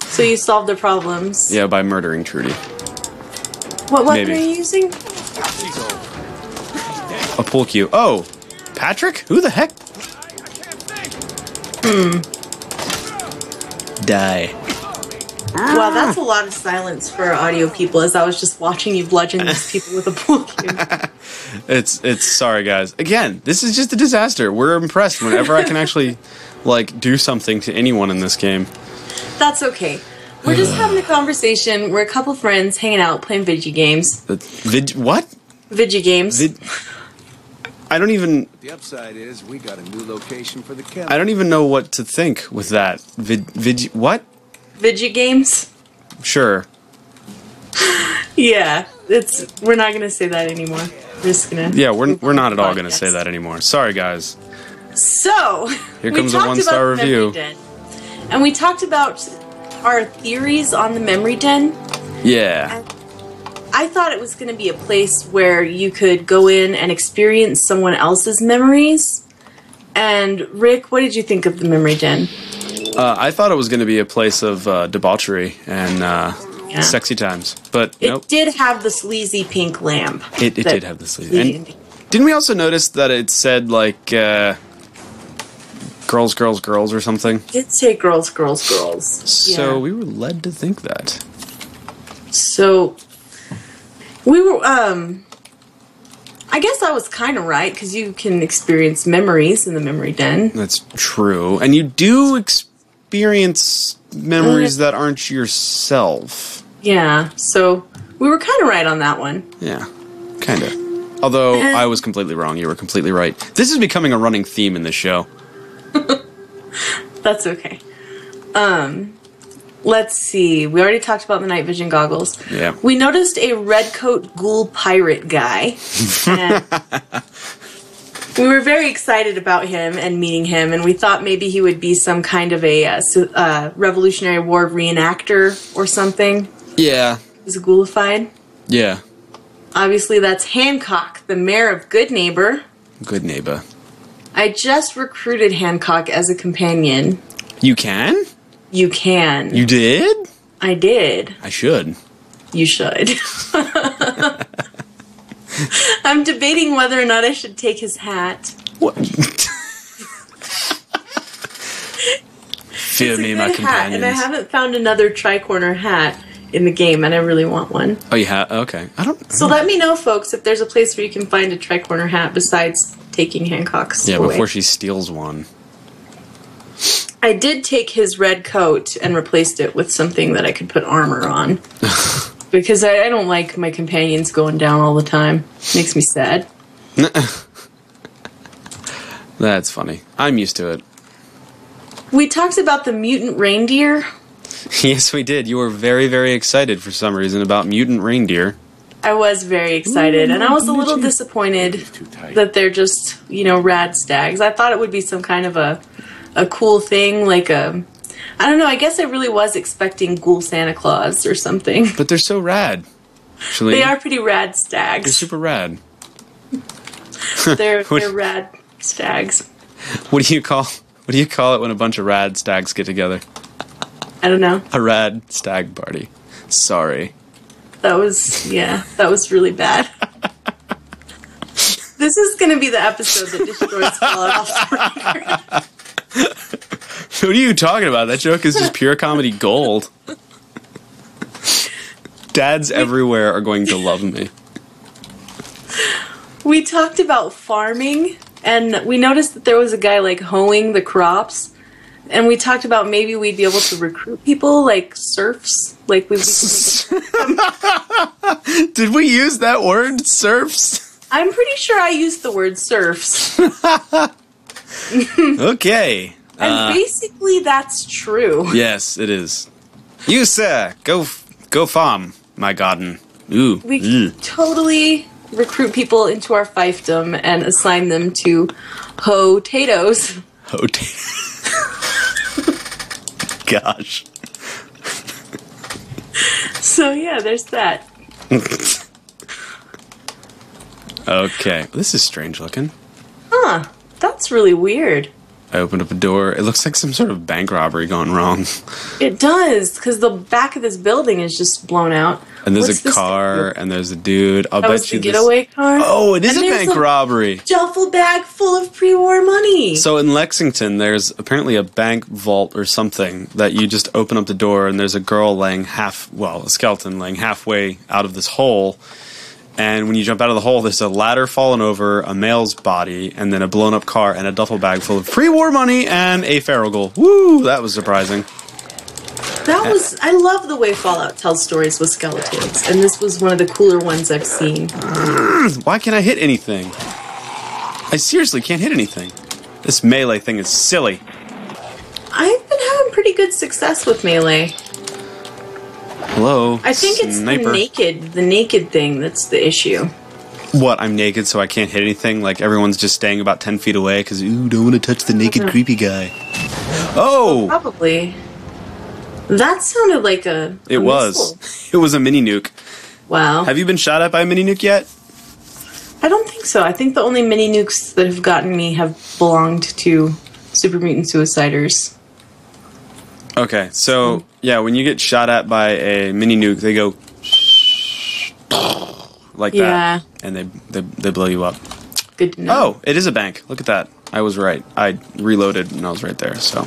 So you solved their problems. yeah, by murdering Trudy. What weapon Maybe. are you using? A pull cue. Oh, Patrick? Who the heck? Hmm. Die. Wow, that's a lot of silence for audio people as I was just watching you bludgeon these people with a pool cue. It's it's sorry guys. Again, this is just a disaster. We're impressed whenever I can actually like do something to anyone in this game. That's okay. We're just having a conversation. We're a couple friends hanging out playing video games. Vid what? Video games. Vid I don't even The upside is we got a new location for the camera. I don't even know what to think with that. Vid vid what? Vidget games. Sure. Yeah, it's we're not gonna say that anymore. We're just gonna. Yeah, we're, we're not at all going to say that anymore. Sorry, guys. So Here comes a one-star about the memory review. den. and we talked about our theories on the memory den. Yeah. I thought it was going to be a place where you could go in and experience someone else's memories. And Rick, what did you think of the memory den? Uh, I thought it was going to be a place of uh, debauchery and uh, Yeah. sexy times, but It nope. did have the sleazy pink lamp. It, it did have the sleazy. And didn't- didn't we also notice that it said like uh, girls, girls, girls or something? did say girls, girls, girls. So Yeah. we were led to think that. So we were um I guess I was kind of right because you can experience memories in the memory den. That's true, and you do experience memories that aren't yourself. Yeah, so we were kind of right on that one. Yeah, kind of. Although I was completely wrong, you were completely right. This is becoming a running theme in this show. That's okay. Um, let's see. We already talked about the night vision goggles. Yeah. We noticed a red coat ghoul pirate guy. we were very excited about him and meeting him, and we thought maybe he would be some kind of a uh, uh, Revolutionary War reenactor or something. Yeah, He's ghoulified. yeah. Obviously, that's Hancock, the mayor of Goodneighbor. Good neighbor. I just recruited Hancock as a companion. You can? You can. You did? I did. I should. You should. I'm debating whether or not I should take his hat. What? Fear me, my companion. and I haven't found another tricorner hat in the game, and I really want one. oh, you have? Okay. I don't. So let me know, folks, if there's a place where you can find a tricorner hat besides taking Hancock's yeah, away. before she steals one. I did take his red coat and replaced it with something that I could put armor on. because I, I don't like my companions going down all the time. Makes me sad. That's funny. I'm used to it. We talked about the mutant reindeer. Yes, we did. You were very, very excited for some reason about mutant reindeer. I was very excited, and I was a little disappointed that they're just, you know, rad stags. I thought it would be some kind of a, a cool thing, like a, I don't know. I guess I really was expecting Ghoul Santa Claus or something. But they're so rad. Actually, They are pretty rad stags. They're super rad. They're What- they're rad stags. What do you call? What do you call it when a bunch of rad stags get together? I don't know. A rad stag party. Sorry. That was yeah. That was really bad. this is going to be the episode that destroys Fallout off the record. What are you talking about? That joke is just pure comedy gold. Dads everywhere are going to love me. We talked about farming, and we noticed that there was a guy like hoeing the crops. And we talked about maybe we'd be able to recruit people like serfs, like be. Did we use that word, serfs? I'm pretty sure I used the word serfs, Okay. and uh, basically that's true. Yes, it is. You sir, go go farm, my garden. Ooh. We totally recruit people into our fiefdom and assign them to hoe potatoes. Gosh. So yeah, there's that. Okay. This is strange looking. Huh? That's really weird. I opened up a door. It looks like some sort of bank robbery gone wrong. It does because the back of this building is just blown out. And there's What's a car, and there's a dude. I'll That bet was you the this- getaway car. Oh, it is And a there's bank robbery. Duffel bag full of pre-war money. So in Lexington, there's apparently a bank vault or something that you just open up the door, and there's a girl laying half, well, a skeleton laying halfway out of this hole. And when you jump out of the hole, there's a ladder fallen over, a male's body, and then a blown up car and a duffel bag full of pre war money and a feral ghoul. Woo! That was surprising. That was I love the way Fallout tells stories with skeletons, and this was one of the cooler ones I've seen. Why can't I hit anything? I seriously can't hit anything. This melee thing is silly. I've been having pretty good success with melee. Hello. I think it's sniper. the naked, the naked thing that's the issue. What? I'm naked, so I can't hit anything. Like everyone's just staying about ten feet away because ooh, don't want to touch the naked Mhm. creepy guy. Oh, Probably. That sounded like a. it a was. missile. It was a mini nuke. Wow. Have you been shot at by a mini nuke yet? I don't think so. I think the only mini nukes that have gotten me have belonged to super mutant suiciders. Okay, so yeah, when you get shot at by a mini nuke, they go like Yeah. that, and they, they they blow you up. Good to know. Oh, it is a bank. Look at that. I was right. I reloaded and I was right there. So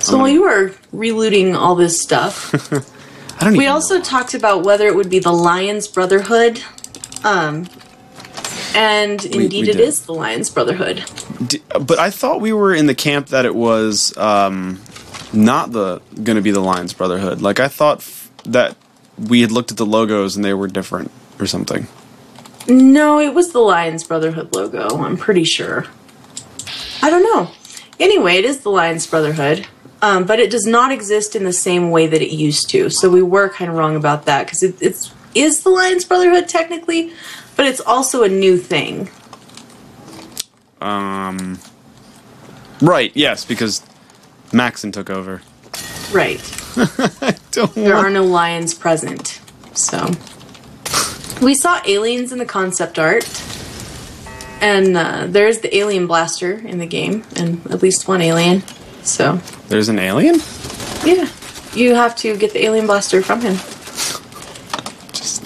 so while you were relooting all this stuff, I don't we also talked about whether it would be the Lyons Brotherhood. Um, and indeed, we it did. the Lyons Brotherhood. D- but I thought we were in the camp that it was um, not the going to be the Lyons Brotherhood. Like I thought f- that we had looked at the logos and they were different or something. No, it was the Lyons Brotherhood logo. I'm pretty sure. I don't know. Anyway, it is the Lyons Brotherhood, um, but it does not exist in the same way that it used to. So we were kind of wrong about that because it, it's is the Lyons Brotherhood technically, but it's also a new thing. Um, right? Yes, because Maxon took over. Right. Don't There are no lions present. So we saw aliens in the concept art. And uh, there's the alien blaster in the game, and at least one alien. So There's an alien. Yeah. You have to get the alien blaster from him.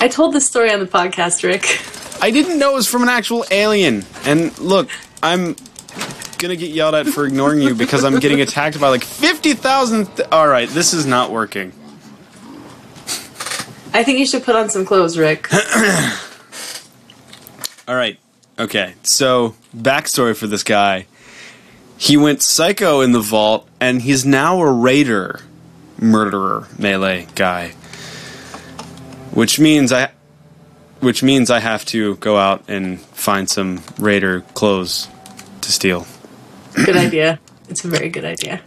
I told this story on the podcast, Rick. I didn't know it was from an actual alien. And look, I'm gonna get yelled at for ignoring you because I'm getting attacked by like fifty thousand. Th- All right, this is not working. I think you should put on some clothes, Rick. All right. Okay. So, backstory for this guy. He went psycho in the vault, and he's now a raider, murderer, melee guy. Which means I, which means I have to go out and find some raider clothes to steal. Good idea. It's a very good idea.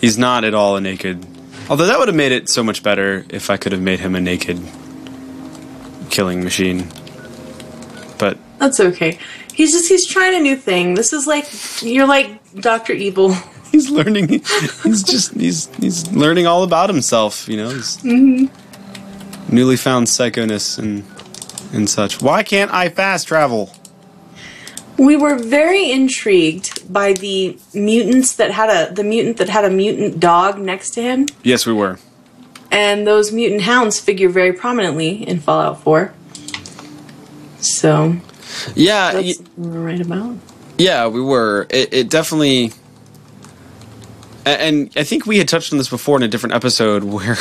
He's not at all a naked. Although that would have made it so much better if I could have made him a naked killing machine. But That's okay. He's just he's trying a new thing. This is like you're like Doctor Evil. he's learning he's just he's he's learning all about himself you know he's mm-hmm. newly found psychoness and and such why can't i fast travel We were very intrigued by the mutants that had a the mutant that had a mutant dog next to him, yes we were and those mutant hounds figure very prominently in Fallout 4. So yeah that's we're right about. Yeah we were it, it definitely and i think we had touched on this before in a different episode where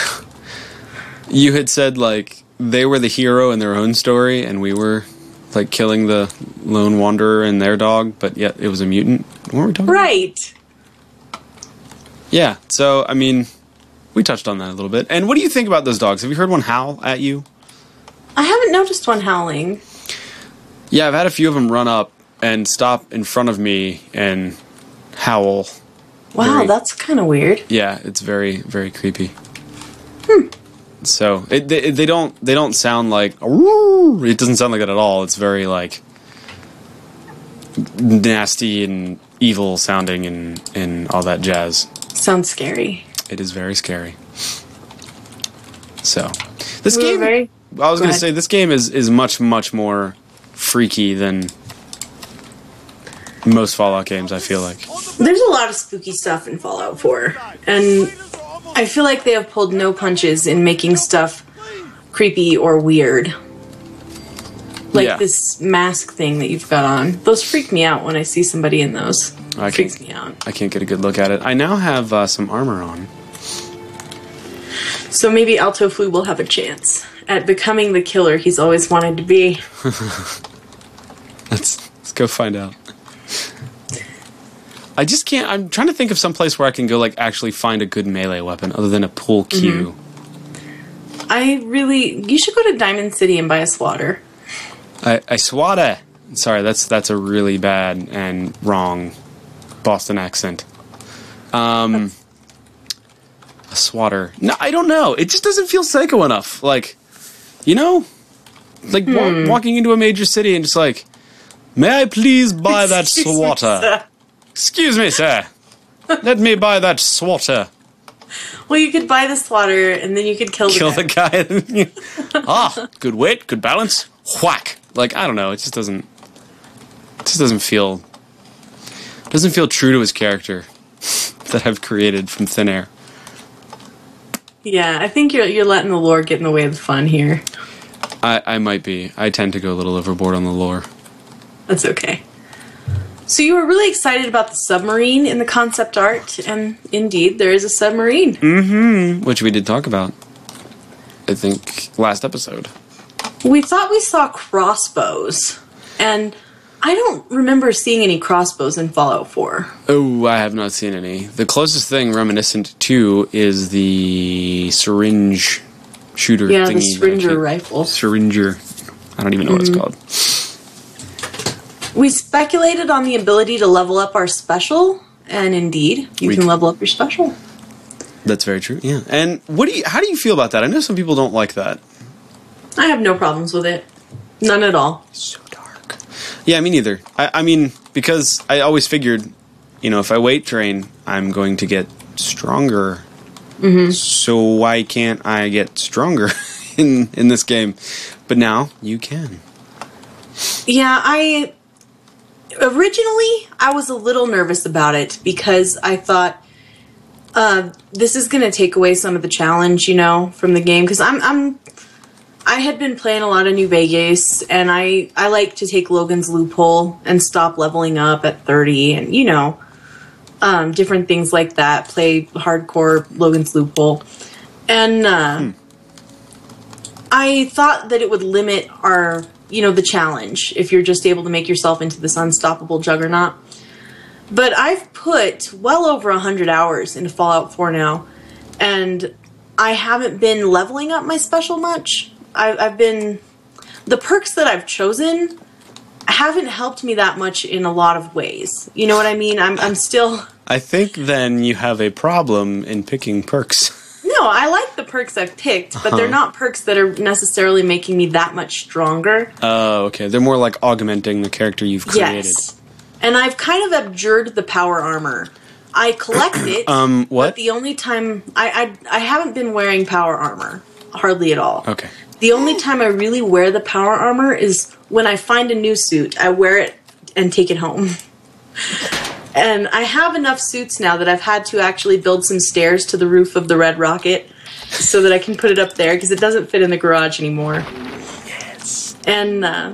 you had said like they were the hero in their own story and we were like killing the lone wanderer and their dog but yet it was a mutant what were we talking about? Right. Yeah. So, I mean, we touched on that a little bit. And what do you think about those dogs? Have you heard one howl at you? I haven't noticed one howling. Yeah, I've had a few of them run up and stop in front of me and howl. Wow, Very- that's kind of weird. Yeah, it's very, very creepy. Hmm. So it, they, they don't they don't sound like it doesn't sound like that at all. It's very like nasty and evil sounding and and all that jazz. Sounds scary. It is very scary. So this We were game very- I was Go going to say this game is is much much more freaky than most Fallout games. I feel like. There's a lot of spooky stuff in Fallout 4, and I feel like they have pulled no punches in making stuff creepy or weird. Like Yeah. this mask thing that you've got on. Those freak me out when I see somebody in those. I Freaks me out. I can't get a good look at it. I now have uh, some armor on. So maybe Alto Flu will have a chance at becoming the killer he's always wanted to be. Let's let's go find out. I just can't. I'm trying to think of some place where I can go like actually find a good melee weapon other than a pool cue. I really. You should go to Diamond City and buy a swatter. I, I swata. Sorry, that's that's a really bad and wrong Boston accent. Um, a swatter. No, I don't know. It just doesn't feel psycho enough. Like, you know, like wa- walking into a major city and just like, may I please buy that swatter? Excuse me, sir. Let me buy that swatter. Well, you could buy the swatter and then you could kill the Kill guy. the guy. ah, good weight, good balance. Whack. Like I don't know. It just doesn't. It just doesn't feel. Doesn't feel true to his character that I've created from thin air. Yeah, I think you're you're letting the lore get in the way of the fun here. I, I might be. I tend to go a little overboard on the lore. That's okay. So you were really excited about the submarine in the concept art, and indeed, there is a submarine. Mm-hmm, which we did talk about. I think last episode. We thought we saw crossbows, and I don't remember seeing any crossbows in Fallout 4. Oh, I have not seen any. The closest thing reminiscent to is the syringe shooter Yeah, thingy. the Syringer rifle. Syringer. I don't even know what it's mm-hmm. called. We speculated on the ability to level up our special, and indeed, you We can level up your special. That's very true. Yeah. And what do you? How do you feel about that? I know some people don't like that. I have no problems with it. None at all. So dark. Yeah, me neither. I, I mean, because I always figured, you know, if I weight train, I'm going to get stronger. Mm-hmm. So why can't I get stronger in in this game? But now you can. Yeah, I originally I was a little nervous about it because I thought uh, this is going to take away some of the challenge, you know, from the game. Because I'm I'm I had been playing a lot of New Vegas, and I I like to take Logan's loophole and stop leveling up at thirty, and you know, um, different things like that. Play hardcore Logan's loophole, and. Uh, I thought that it would limit our, you know, the challenge if you're just able to make yourself into this unstoppable juggernaut. But I've put well over 100 hours into Fallout 4 now, and I haven't been leveling up my special much. I, I've been. The perks that I've chosen haven't helped me that much in a lot of ways. You know what I mean? I'm, I'm still. I think then you have a problem in picking perks. I like the perks I've picked, but they're not perks that are necessarily making me that much stronger. Oh, okay. They're more like augmenting the character you've created. Yes. And I've kind of abjured the power armor. I collect it. Um, what? But the only time I, I I haven't been wearing power armor hardly at all. Okay. The only time I really wear the power armor is when I find a new suit. I wear it and take it home. And I have enough suits now that I've had to actually build some stairs to the roof of the Red Rocket so that I can put it up there because it doesn't fit in the garage anymore. Yes. And uh,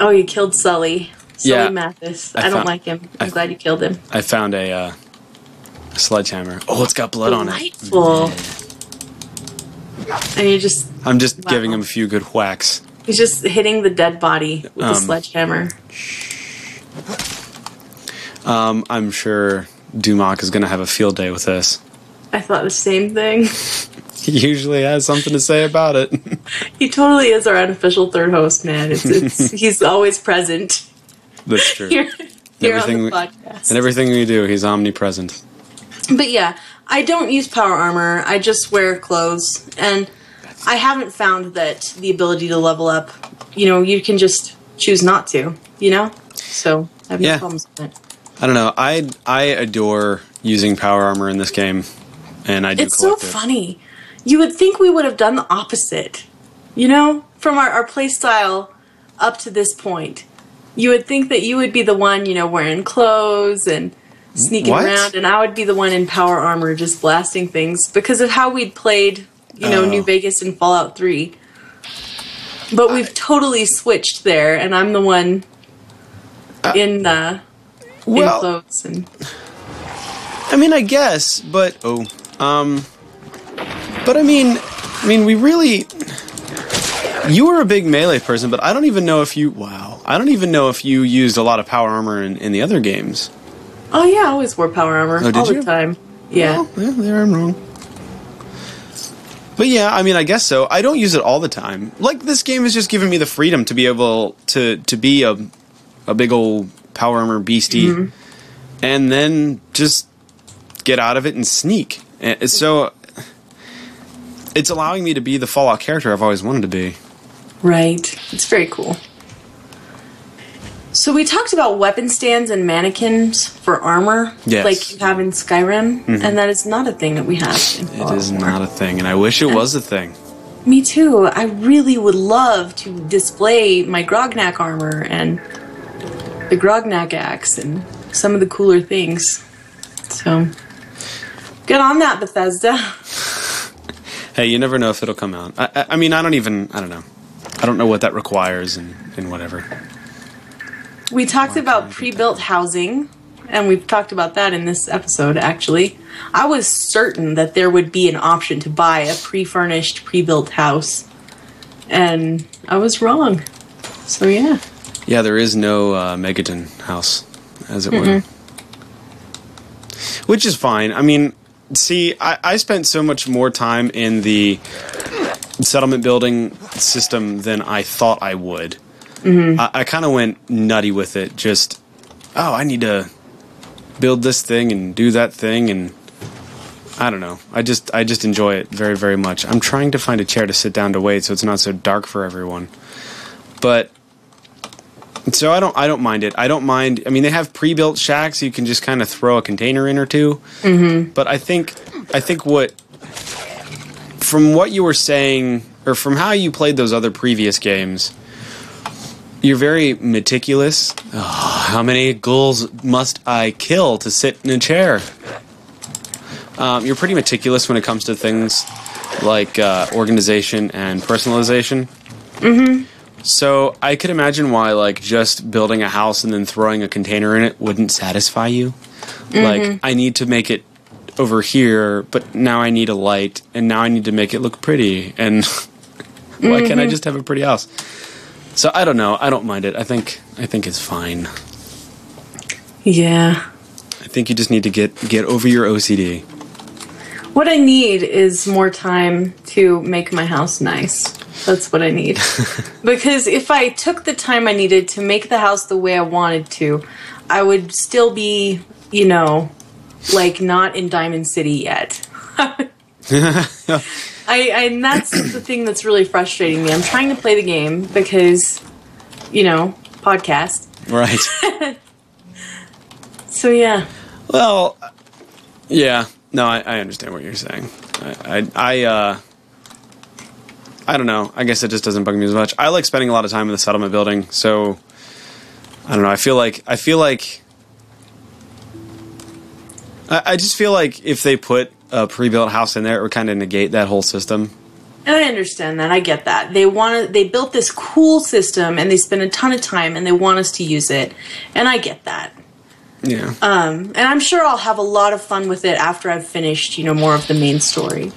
oh, you killed Sully. Sully Yeah. Mathis. I I, don't found- like him. I'm I- glad you killed him. I found a uh, sledgehammer. Oh, it's got blood on it. Delightful. And you just I'm just Wow. giving him a few good whacks. he's just hitting the dead body with a Um, sledgehammer. Um, I'm sure Dumock is going to have a field day with this. I thought the same thing. He usually has something to say about it. he totally is our unofficial third host, man. It's, it's he's always present That's true. here, here on Everything the we- podcast. And everything we do, he's omnipresent. But yeah, I don't use power armor. I just wear clothes, and I haven't found that the ability to level up. You know, you can just choose not to. You know, so I have no Yeah. problems with it. I don't know. I I adore using power armor in this game, and I do It's so it. funny. You would think we would have done the opposite. You know, from our, our play style up to this point. You would think that you would be the one, you know, wearing clothes and sneaking What? around, and I would be the one in power armor just blasting things because of how we'd played, you know, Oh. New Vegas and Fallout 3. But we've totally switched there, and I'm the one in, uh, in Well, clothes. And I mean, I guess, but oh, um, but I mean, I mean, we really. You were a big melee person, but I don't even know if you. Wow, I don't even know if you used a lot of power armor in, in the other games. oh yeah, I always wore power armor Oh, did all you? the time. Yeah. Well, yeah, there I'm wrong. But yeah, I mean, I guess so. I don't use it all the time. Like this game has just given me the freedom to be able to to be a a big old power armor beastie, and then just get out of it and sneak. And so it's allowing me to be the Fallout character I've always wanted to be. Right. It's very cool. So we talked about weapon stands and mannequins for armor, Yes. like you have in Skyrim, Mhm. and that is not a thing that we have. In It is 4. not a thing, and I wish it was a thing. Me too. I really would love to display my Grognak armor and the Grognak axe and some of the cooler things. So, get on that, Bethesda. Hey, you never know if it'll come out. I, I, I mean, I don't even. I don't know. I don't know what that requires and, and whatever. We talked about pre-built housing, and we've talked about that in this episode. Actually, I was certain that there would be an option to buy a pre-furnished, pre-built house, and I was wrong. So yeah, Yeah, there is no uh, Megaton house, as it were. Mm-mm. Which is fine. I mean, see, I, I spent so much more time in the settlement building system than I thought I would. Mhm. I, I kind of went nutty with it. Just, oh, I need to build this thing and do that thing, and I don't know. I just, I just enjoy it very, very much. I'm trying to find a chair to sit down to wait, so it's not so dark for everyone. But so I don't, I don't mind it. I don't mind. I mean, they have pre-built shacks. You can just kind of throw a container in or 2 Mm-hmm. but I think I think what from what you were saying or from how you played those other previous games, you're very meticulous. Oh, how many ghouls must I kill to sit in a chair? Um, you're pretty meticulous when it comes to things like uh, organization and personalization. Mm-hmm. So I could imagine why like just building a house and then throwing a container in it wouldn't satisfy you. Like Mhm. I need to make it over here, but now I need a light and now I need to make it look pretty and why can't I Mhm. just have a pretty house? So I don't know. I don't mind it. I think I think it's fine. Yeah. I think you just need to get get over your OCD. What I need is more time to make my house nice. That's what I need. because if I took the time I needed to make the house the way I wanted to, I would still be, you know, like not in Diamond City yet. I, I and that's the thing that's really frustrating me. I'm trying to play the game because, you know, podcast. right. So yeah. Well, yeah. No, I, I understand what you're saying. I, I, I, uh, I don't know. I guess it just doesn't bug me as much. I like spending a lot of time in the settlement building, so I don't know. I feel like I feel like I, I just feel like if they put a pre-built house in there, it would kind of negate that whole system. I understand that. I get that. They want to, they built this cool system and they spent a ton of time and they want us to use it. And I get that. Yeah. Um, and I'm sure I'll have a lot of fun with it after I've finished, you know, more of the main story.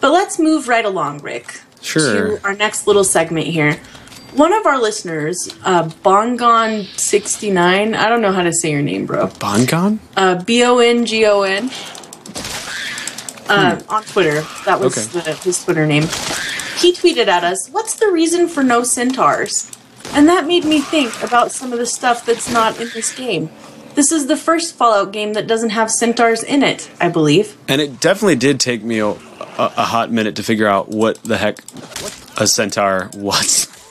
But let's move right along, Rick. Sure. To our next little segment here. One of our listeners, uh, Bongon69, I don't know how to say your name, bro. Bongon? Uh, B O N G O N. Uh, On Twitter. That was Okay. the, his Twitter name. He tweeted at us, What's the reason for no centaurs? And that made me think about some of the stuff that's not in this game. This is the first Fallout game that doesn't have centaurs in it, I believe. And it definitely did take me a, a, a hot minute to figure out what the heck a centaur was.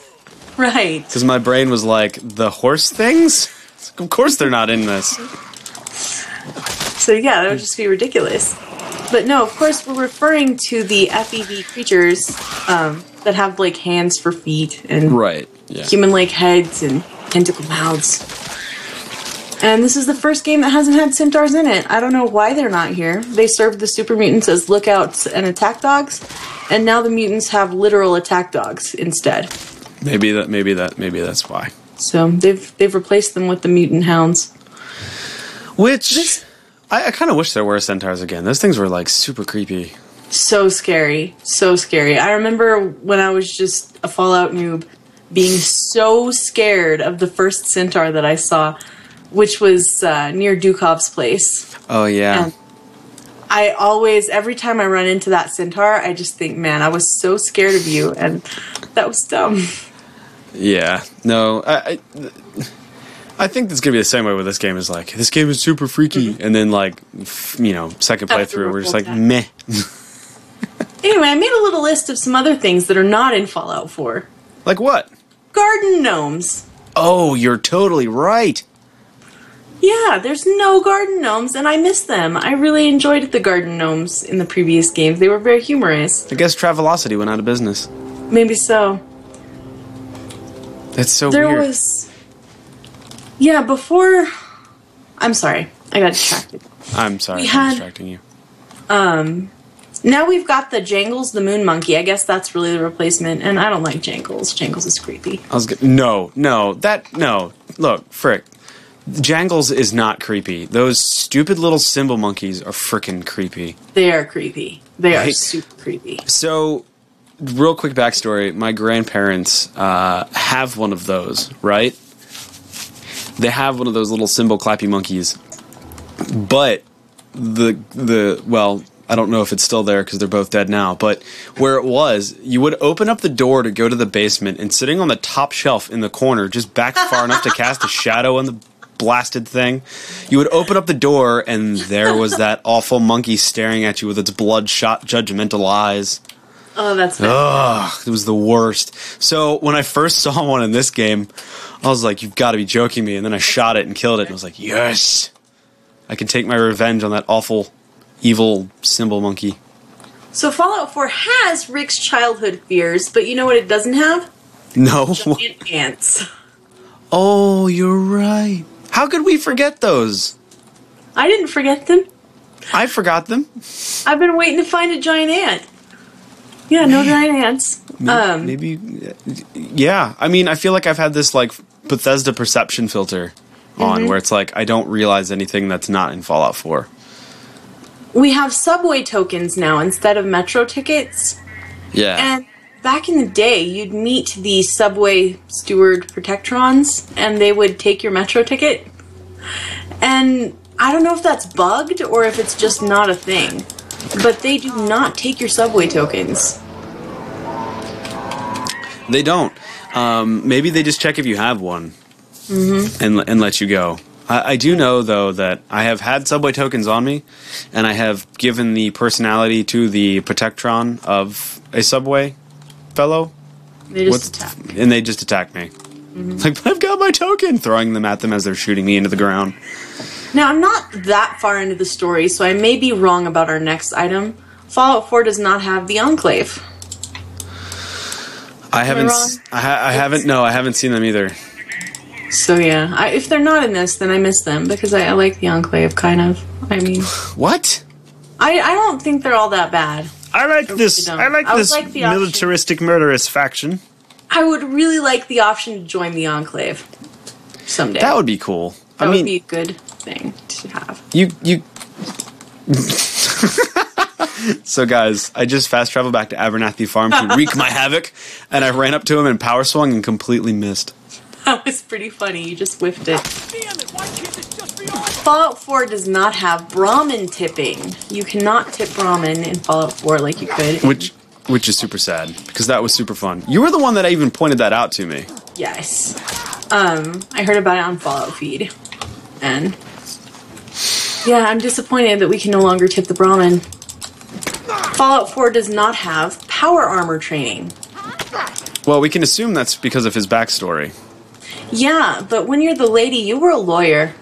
Right. Because my brain was like, the horse things? Of course they're not in this. So yeah, that would just be ridiculous. But no, of course we're referring to the FEV creatures um, that have like hands for feet and Right. Yeah. human-like heads and tentacle mouths. And this is the first game that hasn't had centaurs in it. I don't know why they're not here. They served the super mutants as lookouts and attack dogs, and now the mutants have literal attack dogs instead. Maybe that. Maybe that. Maybe that's why. So they've they've replaced them with the mutant hounds. Which I, I kind of wish there were centaurs again. Those things were like super creepy. So scary, so scary. I remember when I was just a Fallout noob being so scared of the first centaur that I saw, which was uh, near Dukov's place. Oh yeah. And I always, every time I run into that centaur, I just think, man, I was so scared of you, and that was dumb. Yeah. No. I. I I think it's gonna be the same way with this game. Is like this game is super freaky, and then like f- you know second Mm-hmm. Playthrough, we're just like full meh. Anyway, I made a little list of some other things that are not in Fallout 4. Like what? Garden gnomes. Oh, you're totally right. Yeah, there's no garden gnomes, and I miss them. I really enjoyed the garden gnomes in the previous games. They were very humorous. I guess Travelocity went out of business. Maybe so. That's so There weird. was. Yeah, before. I'm sorry, I got distracted. I'm sorry we for had- distracting you. Um, now we've got the Jangles the Moon Monkey. I guess that's really the replacement, and I don't like Jangles. Jangles is creepy. I was g- no, no, that no. Look, frick. Jangles is not creepy. Those stupid little cymbal monkeys are freaking creepy. They are creepy. They are super creepy. So, real quick backstory: my grandparents uh, have one of those, right? They have one of those little cymbal clappy monkeys, but the the well, I don't know if it's still there because they're both dead now. But where it was, you would open up the door to go to the basement, and sitting on the top shelf in the corner, just back far enough to cast a shadow on the blasted thing, you would open up the door, and there was that awful monkey staring at you with its bloodshot, judgmental eyes. Oh, that's. Ugh, it was the worst. So when I first saw one in this game, I was like, "You've got to be joking me!" And then I shot it and killed it, and I was like, "Yes, I can take my revenge on that awful, evil cymbal monkey." So Fallout 4 has Rick's childhood fears, but you know what it doesn't have? No. Giant ants. Oh, you're right. How could we forget those? I didn't forget them. I forgot them. I've been waiting to find a giant ant. Yeah, no giant ants. Um, Maybe, yeah. I mean, I feel like I've had this like Bethesda perception filter on, where it's like I don't realize anything that's not in Fallout 4. we have subway tokens now instead of metro tickets. Yeah. And back in the day, you'd meet the subway steward protectrons, and they would take your metro ticket. And I don't know if that's bugged or if it's just not a thing, but they do not take your subway tokens. They don't. Um, maybe they just check if you have one and and let you go. I, I do know though that I have had subway tokens on me, and I have given the personality to the protectron of a subway fellow, They just and they just attack me. Mm-hmm. Like, but I've got my token, throwing them at them as they're shooting me into the ground. Now, I'm not that far into the story, so I may be wrong about our next item. Fallout 4 does not have the Enclave. I haven't. s- I, ha- I haven't. No, I haven't seen them either. So, yeah, I, if they're not in this, then I miss them because I, I like the Enclave, kind of. I mean, What? I, I don't think they're all that bad. I like this. I like I this like the option. militaristic murderous faction. I would really like the option to join the Enclave someday. That would be cool. That I would mean, be a good thing to have. You you. so guys, I just fast traveled back to Abernathy Farm to wreak my havoc, and I ran up to him and power swung and completely missed. That was pretty funny. You just whiffed it. It, why can't this just be on? Fallout 4 does not have Brahmin tipping. You cannot tip Brahmin in Fallout 4 like you could. Which which is super sad because that was super fun. You were the one that even pointed that out to me. Yes. Um, I heard about it on Fallout Feed. And yeah, I'm disappointed that we can no longer tip the Brahmin. Fallout 4 does not have power armor training. Well, we can assume that's because of his backstory. Yeah, but when you're the lady, you were a lawyer.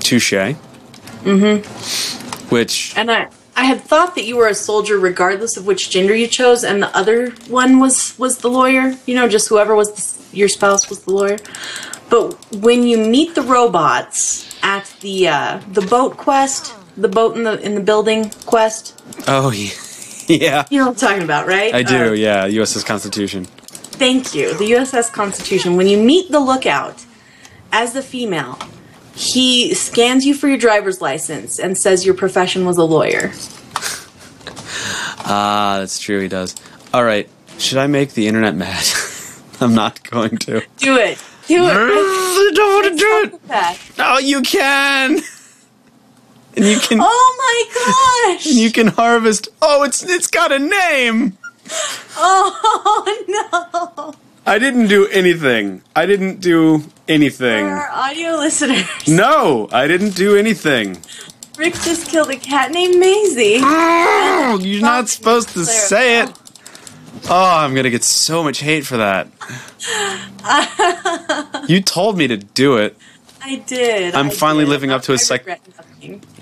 Touche. Mm-hmm. Which And I I had thought that you were a soldier regardless of which gender you chose and the other one was was the lawyer, you know, just whoever was the, your spouse was the lawyer. But when you meet the robots at the uh, the boat quest, the boat in the in the building quest, oh yeah, yeah. you know what I'm talking about, right? I do. Uh, yeah, USS Constitution. Thank you. The USS Constitution. When you meet the lookout as the female, he scans you for your driver's license and says your profession was a lawyer. Ah, that's true. He does. All right. Should I make the internet mad? I'm not going to. Do it. Do it. I don't want to do it. That. Oh, you can. And you can. Oh my gosh! And you can harvest. Oh, it's it's got a name. oh no! I didn't do anything. I didn't do For anything. our audio listeners, No, I didn't do anything. Rick just killed a cat named Maisie. Oh, you're not supposed to say it. Oh, I'm gonna get so much hate for that. you told me to do it. I did. I'm I finally did. living up to a I psych-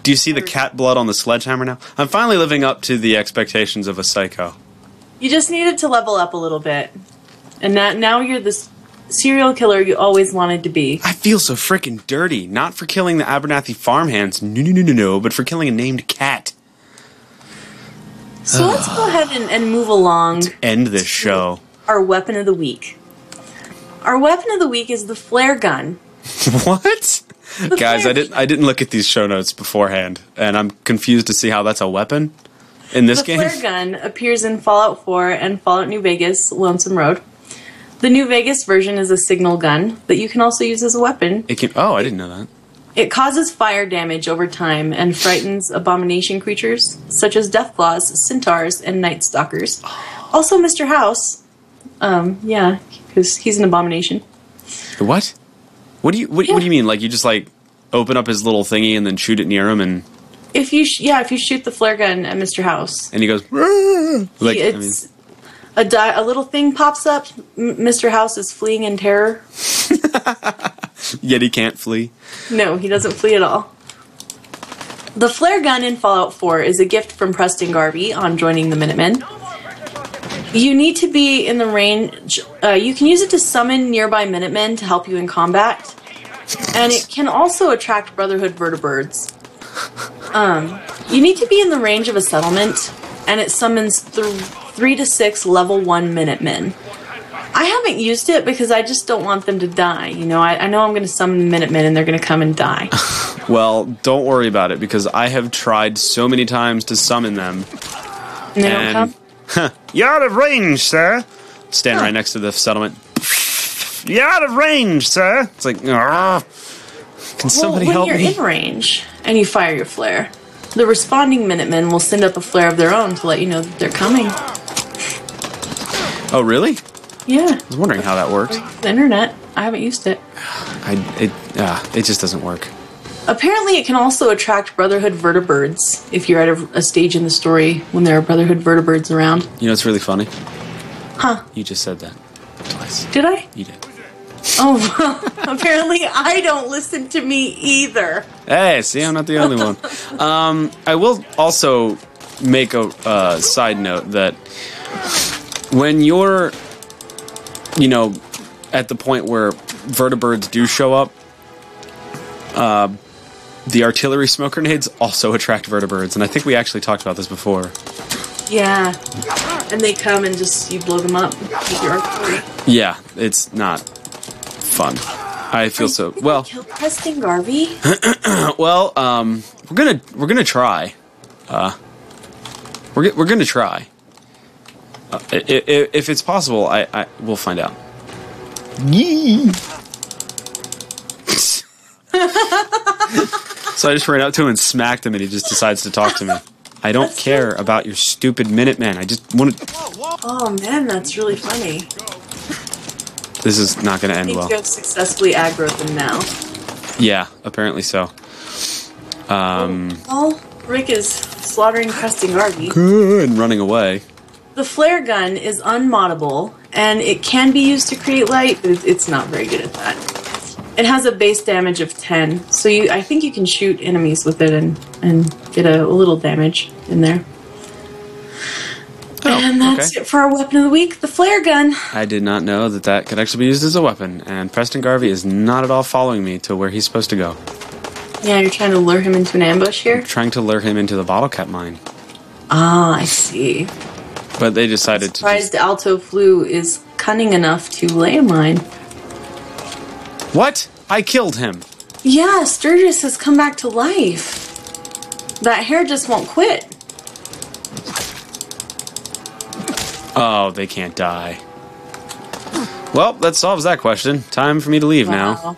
Do you see the cat blood on the sledgehammer now? I'm finally living up to the expectations of a psycho. You just needed to level up a little bit, and now now you're the s- serial killer you always wanted to be. I feel so freaking dirty. Not for killing the Abernathy farmhands, no, no, no, no, no, but for killing a named cat. So let's go ahead and, and move along. End this show. Our weapon of the week. Our weapon of the week is the flare gun. what? Guys, I didn't. I didn't look at these show notes beforehand, and I'm confused to see how that's a weapon in this the game. flare gun appears in Fallout 4 and Fallout New Vegas Lonesome Road. The New Vegas version is a signal gun that you can also use as a weapon. It can. Oh, I didn't know that. It causes fire damage over time and frightens abomination creatures such as deathclaws, centaurs, and night stalkers. Also, Mr. House. Um, yeah, because he's an abomination. What? What do you? What, what do you mean? Like you just like open up his little thingy and then shoot it near him, and If you, sh- yeah, if you shoot the flare gun at Mr. House, and he goes. Like I mean, it's a di- a little thing pops up. M- Mr. House is fleeing in terror. yet he can't flee. No, he doesn't flee at all. The flare gun in Fallout 4 is a gift from Preston Garvey on joining the Minutemen. You need to be in the range. Uh, you can use it to summon nearby Minutemen to help you in combat, and it can also attract Brotherhood vertibirds. Um, you need to be in the range of a settlement, and it summons th- three to six level one Minutemen. I haven't used it because I just don't want them to die. You know, I, I know I'm going to summon the Minutemen and they're going to come and die. Well, don't worry about it because I have tried so many times to summon them. And they don't come. You're out of range, sir. Stand right next to the settlement. You're out of range, sir. It's like, "Argh." Can somebody well, when help you're me? in range and you fire your flare, the responding Minutemen will send up a flare of their own to let you know that they're coming. Oh, really? Yeah, I was wondering how that works. the internet. I haven't used it. I it uh, it just doesn't work. Apparently, it can also attract Brotherhood vertibirds if you're at a, a stage in the story when there are Brotherhood vertibirds around. You know, it's really funny. Huh? You just said that twice. Did I? You did. Oh, well, apparently I don't listen to me either. Hey, see, I'm not the only one. Um, I will also make a uh, side note that when you're, you know, at the point where vertibirds do show up, uh, the artillery smoke grenades also attract vertibirds, and I think we actually talked about this before. Yeah. And they come and just, you blow them up with your artillery. Yeah, it's not fun. I feel so well. Kill Preston Garvey? Well, um, we're gonna we're gonna try. Uh, we're we're gonna try. Uh, i- i- if it's possible, I, I we'll find out. So I just ran up to him and smacked him, and he just decides to talk to me. I don't care about your stupid Minutemen. I just want to. Oh man, that's really funny. This is not going to end well. have successfully aggroed them now. Yeah, apparently so. Um, Well, Rick is slaughtering Preston Garvey. good. And running away. The flare gun is unmoddable, and it can be used to create light, but it's not very good at that. It has a base damage of 10, so you I think you can shoot enemies with it and, and get a, a little damage in there. And that's Oh, okay. it for our weapon of the week, the flare gun. I did not know that that could actually be used as a weapon, and Preston Garvey is not at all following me to where he's supposed to go. Yeah, you're trying to lure him into an ambush here? Trying to lure him into the bottle cap mine, Ah, I see. but they decided to. Surprised Alto Flu is cunning enough to lay a mine. What? I killed him. Yeah, Sturgis has come back to life. That hair just won't quit. Oh, they can't die. Well, that solves that question. Time for me to leave now.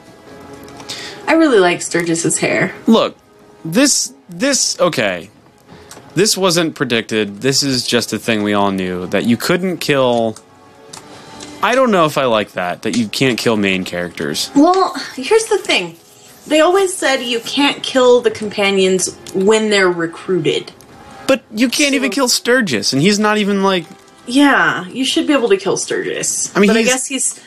I really like Sturgis's hair. Look, this this okay. This wasn't predicted. This is just a thing we all knew that you couldn't kill. I don't know if I like that that you can't kill main characters. Well, here's the thing. they always said you can't kill the companions when they're recruited. But you can't even kill Sturgis, and he's not even like. Yeah, you should be able to kill Sturgis. I mean, but I guess he's.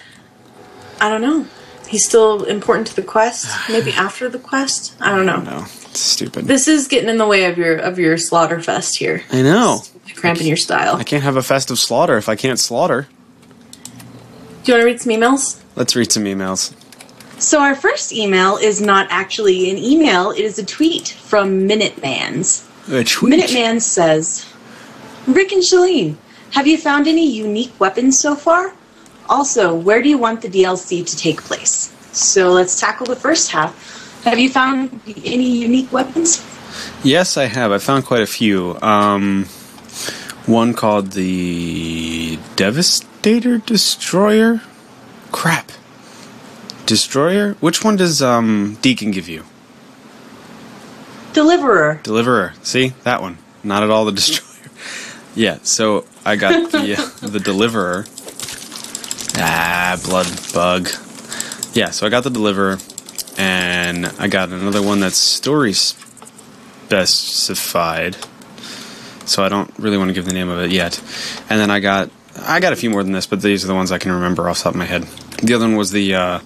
I don't know. He's still important to the quest. Maybe after the quest. I don't know. No, it's stupid. This is getting in the way of your of your slaughter fest here. I know. Cramping your style. I can't have a festive slaughter if I can't slaughter. Do you want to read some emails? Let's read some emails. So our first email is not actually an email; it is a tweet from Minuteman's. A tweet. Minuteman says, "Rick and Shalene, have you found any unique weapons so far? Also, where do you want the DLC to take place?" So let's tackle the first half. Have you found any unique weapons? Yes, I have. I found quite a few. Um, one called the Devastator Destroyer. Crap. Destroyer? Which one does um, Deacon give you? Deliverer. Deliverer. See that one? Not at all the destroyer. Yeah. So I got the the deliverer. Ah, blood bug. Yeah. So I got the deliverer, and I got another one that's story specified. So I don't really want to give the name of it yet. And then I got I got a few more than this, but these are the ones I can remember off the top of my head. The other one was the uh,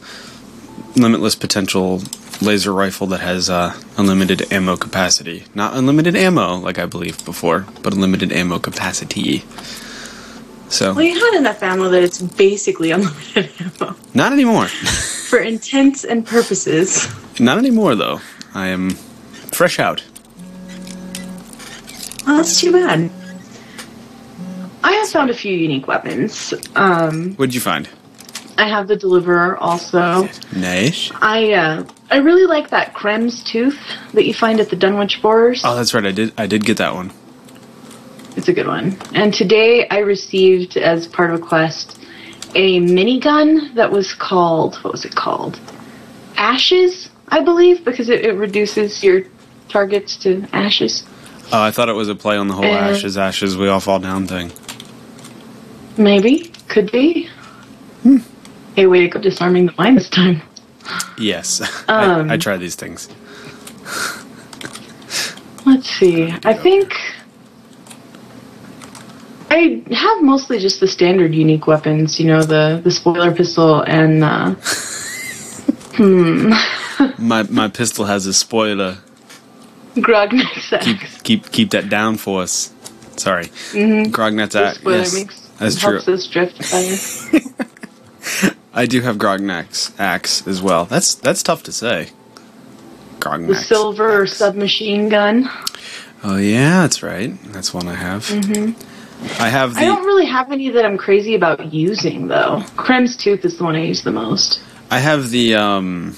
limitless potential laser rifle that has uh, unlimited ammo capacity. Not unlimited ammo, like I believed before, but unlimited ammo capacity. So, Well, you had enough ammo that it's basically unlimited ammo not anymore. for intents and purposes. not anymore, though. I am fresh out. Well, that's too bad. I have found a few unique weapons. Um, What'd you find? I have the Deliverer also. Nice. I uh, I really like that Krem's tooth that you find at the Dunwich Borders. Oh, that's right. I did. I did get that one. It's a good one. And today I received, as part of a quest, a minigun that was called what was it called? Ashes, I believe, because it, it reduces your targets to ashes. Oh, I thought it was a play on the whole Uh, ashes, ashes, we all fall down thing. Maybe, could be. Hey, way to go disarming the mind this time. Yes. Um, I, I try these things. Let's see. I think I have mostly just the standard unique weapons. You know, the the spoiler pistol and uh, hmm, My my pistol has a spoiler. Grognak's axe. Keep keep that down for us. Sorry. Mhm. Grognak's axe. Yes, that's true. helps us drift better. I do have Grognak's axe as well. That's that's tough to say. the Grognak's. silver submachine gun. Oh yeah, that's right. That's one I have. hmm I have the. I don't really have any that I'm crazy about using though. Krem's tooth is the one I use the most. I have the um.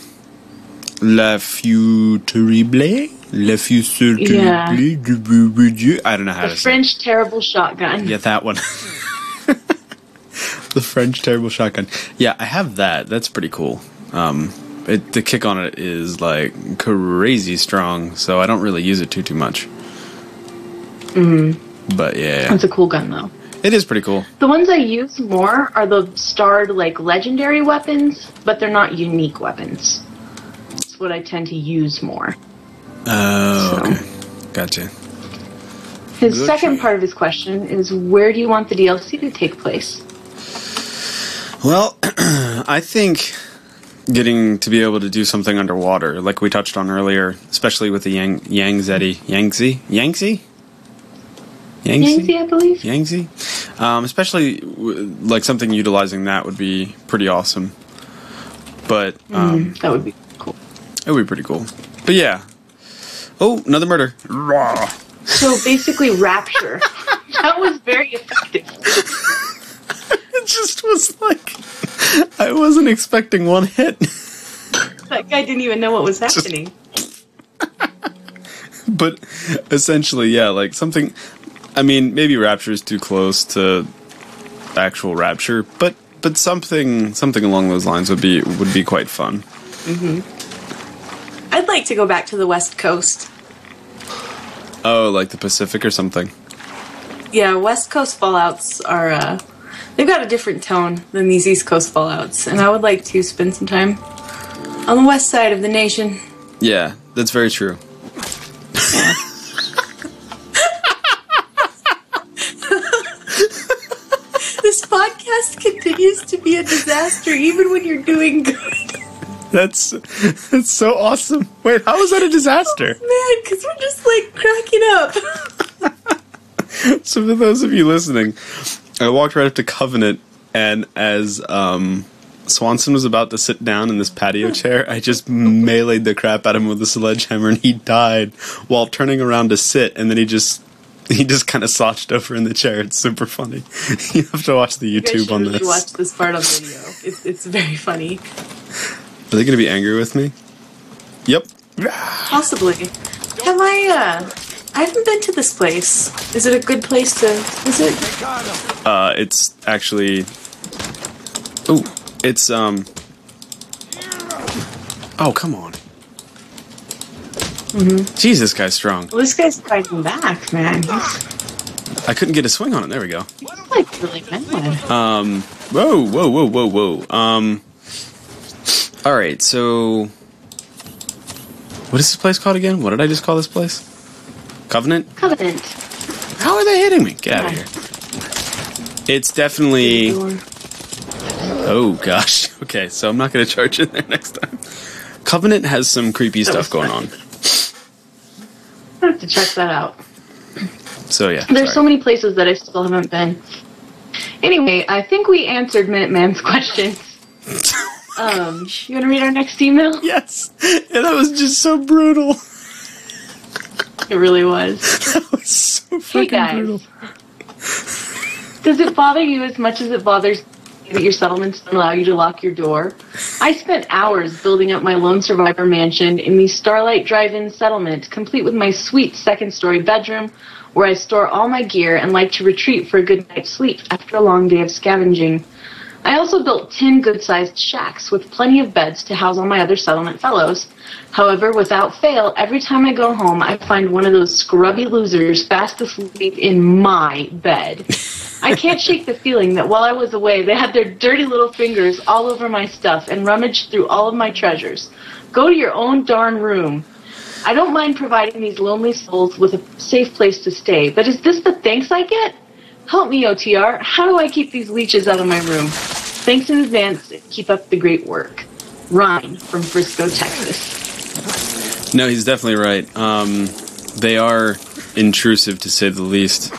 La Futurable? La Futurable? Yeah. I don't know how The to say The French terrible shotgun. Yeah, that one. the French terrible shotgun. Yeah, I have that. That's pretty cool. Um, it, the kick on it is like crazy strong, so I don't really use it too too much. Mm, But yeah, it's a cool gun though. it is pretty cool. The ones I use more are the starred like legendary weapons, but they're not unique weapons. That's what I tend to use more. Oh, okay, gotcha. His Good second part of his question is where do you want the DLC to take place? Well, I think getting to be able to do something underwater, like we touched on earlier, especially with the Yang Yang Zeti Yangtze Yangtze Yangtze, I believe. Yangtze, um, especially w- like something utilizing that would be pretty awesome. But um, Mm, that would be cool. it would be pretty cool. But yeah. Oh, another murder. Raw. So basically, Rapture. that was very effective. it just was like I wasn't expecting one hit. That guy didn't even know what was happening. but essentially, yeah, like something. I mean, maybe Rapture is too close to actual Rapture, but but something something along those lines would be would be quite fun. hmm I'd like to go back to the West Coast. Oh, like the Pacific or something. Yeah, West Coast Fallout's are uh, they've got a different tone than these East Coast Fallout's, and I would like to spend some time on the west side of the nation. Yeah, that's very true. This podcast continues to be a disaster even when you're doing good. That's that's so awesome. Wait, how is that a disaster? Oh, man, because we're just like cracking up. So for those of you listening, I walked right up to Covenant, and as um, Swanson was about to sit down in this patio chair, I just meleeed the crap out of him with a sledgehammer, and he died while turning around to sit, and then he just he just kind of slouched over in the chair. It's super funny. You have to watch the You YouTube should on really this. watch this part on video. It's, it's very funny. Are they going to be angry with me? Yep. Possibly. Have I, uh, I haven't been to this place. Is it a good place to visit? Uh, it's actually. Oh, it's um. Oh come on. Jeez, this guy's strong. Well, this guy's fighting back, man. I couldn't get a swing on it. There we go. like really mad. Um. Whoa, whoa, whoa, whoa, whoa. Um. All right. So, what is this place called again? What did I just call this place? Covenant. Covenant. How are they hitting me? Get out of here. It's definitely. Oh gosh. Okay, so I'm not going to charge in there next time. Covenant has some creepy stuff going on. I have to check that out. So yeah. There's so many places that I still haven't been. Anyway, I think we answered Minuteman's questions. Um, you want to read our next email? Yes, and that was just so brutal. It really was. That was so Hey fucking guys, brutal. does it bother you as much as it bothers me that your settlements don't allow you to lock your door? I spent hours building up my lone survivor mansion in the Starlight Drive-In settlement, complete with my sweet second-story bedroom, where I store all my gear and like to retreat for a good night's sleep after a long day of scavenging. I also built 10 good sized shacks with plenty of beds to house all my other settlement fellows. However, without fail, every time I go home, I find one of those scrubby losers fast asleep in my bed. I can't shake the feeling that while I was away, they had their dirty little fingers all over my stuff and rummaged through all of my treasures. Go to your own darn room. I don't mind providing these lonely souls with a safe place to stay, but is this the thanks I get? Help me, OTR. How do I keep these leeches out of my room? Thanks in advance. Keep up the great work. Ryan from Frisco, Texas. No, he's definitely right. Um, they are intrusive to say the least.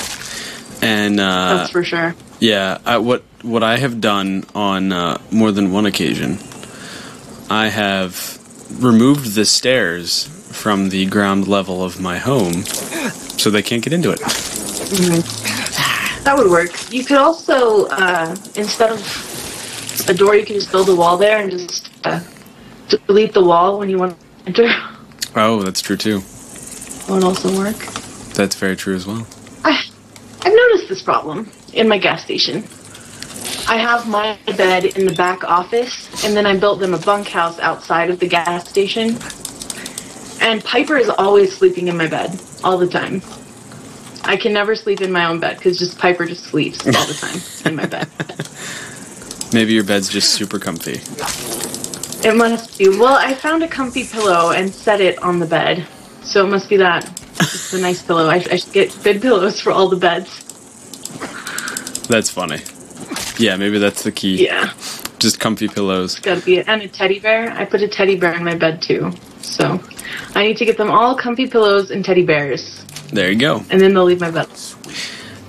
And uh, That's for sure. Yeah, I, what what I have done on uh, more than one occasion, I have removed the stairs from the ground level of my home, so they can't get into it. That would work. You could also, uh, instead of a door, you could just build a wall there and just uh, delete the wall when you want to enter. Oh, that's true too. That would also work. That's very true as well. I, I've noticed this problem in my gas station. I have my bed in the back office, and then I built them a bunkhouse outside of the gas station. And Piper is always sleeping in my bed all the time. I can never sleep in my own bed because just Piper just sleeps all the time in my bed. Maybe your bed's just super comfy. It must be. Well, I found a comfy pillow and set it on the bed, so it must be that. It's a nice pillow. I, I should get good pillows for all the beds. That's funny. Yeah, maybe that's the key. Yeah. Just comfy pillows. Gotta be it. and a teddy bear. I put a teddy bear in my bed too. So I need to get them all comfy pillows and teddy bears. There you go. And then they'll leave my bed.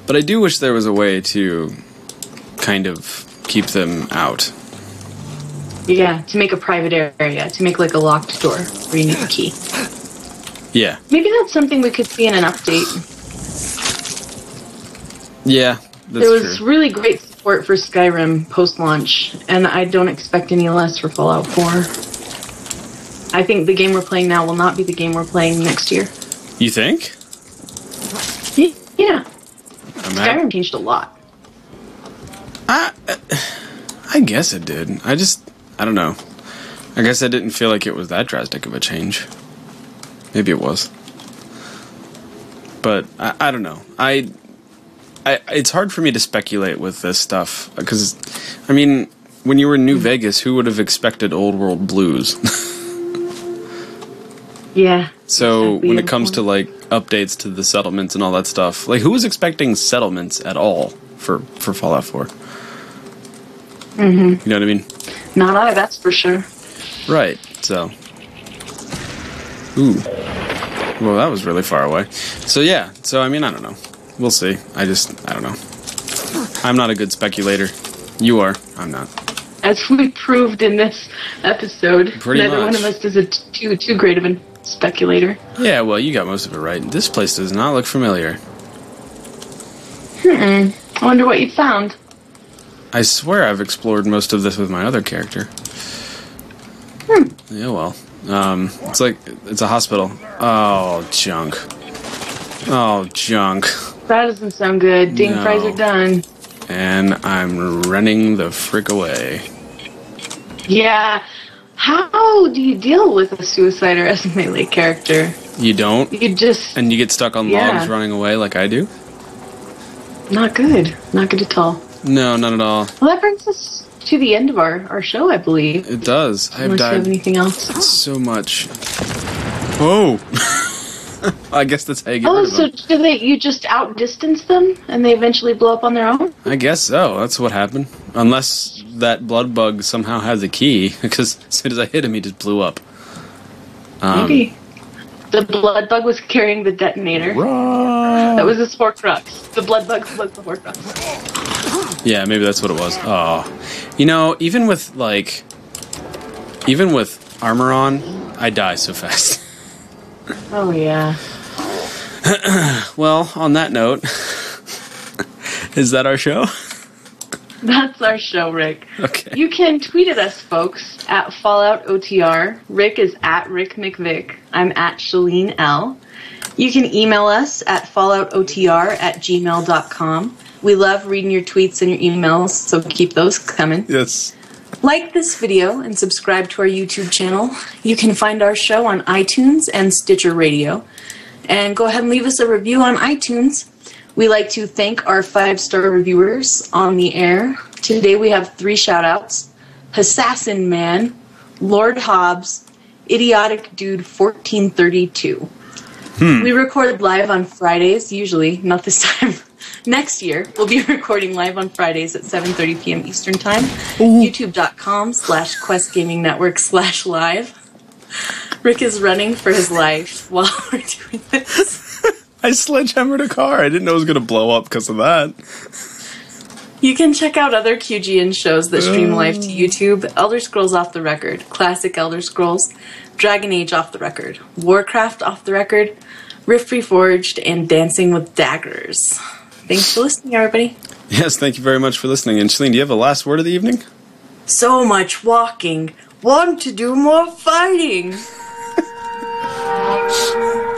But I do wish there was a way to kind of keep them out. Yeah, to make a private area, to make like a locked door where you need a key. Yeah. Maybe that's something we could see in an update. Yeah, there was true. really great support for Skyrim post launch, and I don't expect any less for Fallout 4. I think the game we're playing now will not be the game we're playing next year. You think? Yeah, I'm at- Skyrim changed a lot. I, uh, I guess it did. I just, I don't know. I guess I didn't feel like it was that drastic of a change. Maybe it was. But I, I don't know. I, I, it's hard for me to speculate with this stuff because, I mean, when you were in New hmm. Vegas, who would have expected old world blues? Yeah. So when it comes to like updates to the settlements and all that stuff, like who was expecting settlements at all for for Fallout 4? Mm-hmm. You know what I mean? Not I, that's for sure. Right. So. Ooh. Well, that was really far away. So yeah. So I mean, I don't know. We'll see. I just I don't know. I'm not a good speculator. You are. I'm not. As we proved in this episode, Pretty neither one of us is a t- too too great of a speculator. Yeah. Well, you got most of it right. This place does not look familiar. Hmm. I wonder what you found. I swear I've explored most of this with my other character. Hmm. Yeah, well. Um, it's like, it's a hospital. Oh, junk. Oh, junk. That doesn't sound good. Ding No. fries are done. And I'm running the frick away. Yeah. How do you deal with a suicider as a melee character? You don't? You just And you get stuck on Yeah. logs running away like I do? not good. Not good at all. No, not at all. Well, that brings us to the end of our, our show, I believe. It does. I've Unless you have died anything else. so much. Oh! I guess that's how you get Oh, rid of so them. do they? You just outdistance them, and they eventually blow up on their own? I guess so. That's what happened. Unless that blood bug somehow has a key, because as soon as I hit him, he just blew up. Um, Maybe. The blood bug was carrying the detonator. That was his Horcrux. The blood bug was the Horcrux. Yeah, maybe that's what it was. Oh, you know, even with like, even with armor on, I die so fast. Oh yeah. well, on that note, is that our show? That's our show, Rick. Okay. You can tweet at us, folks, at Fallout OTR. Rick is at Rick McVick. I'm at Shalene L. You can email us at falloutotr at gmail.com. We love reading your tweets and your emails, so keep those coming. Yes. Like this video and subscribe to our YouTube channel. You can find our show on iTunes and Stitcher Radio. And go ahead and leave us a review on iTunes. We like to thank our five star reviewers on the air. Today we have three shout outs Assassin Man, Lord Hobbs, Idiotic Dude 1432. Hmm. We record live on Fridays, usually, not this time. Next year, we'll be recording live on Fridays at 7.30 p.m. Eastern Time. YouTube.com slash Quest Gaming Network slash live. Rick is running for his life while we're doing this. I sledgehammered a car. I didn't know it was going to blow up because of that. You can check out other QGN shows that stream live to oh. YouTube Elder Scrolls Off the Record, Classic Elder Scrolls, Dragon Age Off the Record, Warcraft Off the Record, Rift Reforged, and Dancing with Daggers. Thanks for listening, everybody. Yes, thank you very much for listening. And Shalene, do you have a last word of the evening? So much walking. Want to do more fighting.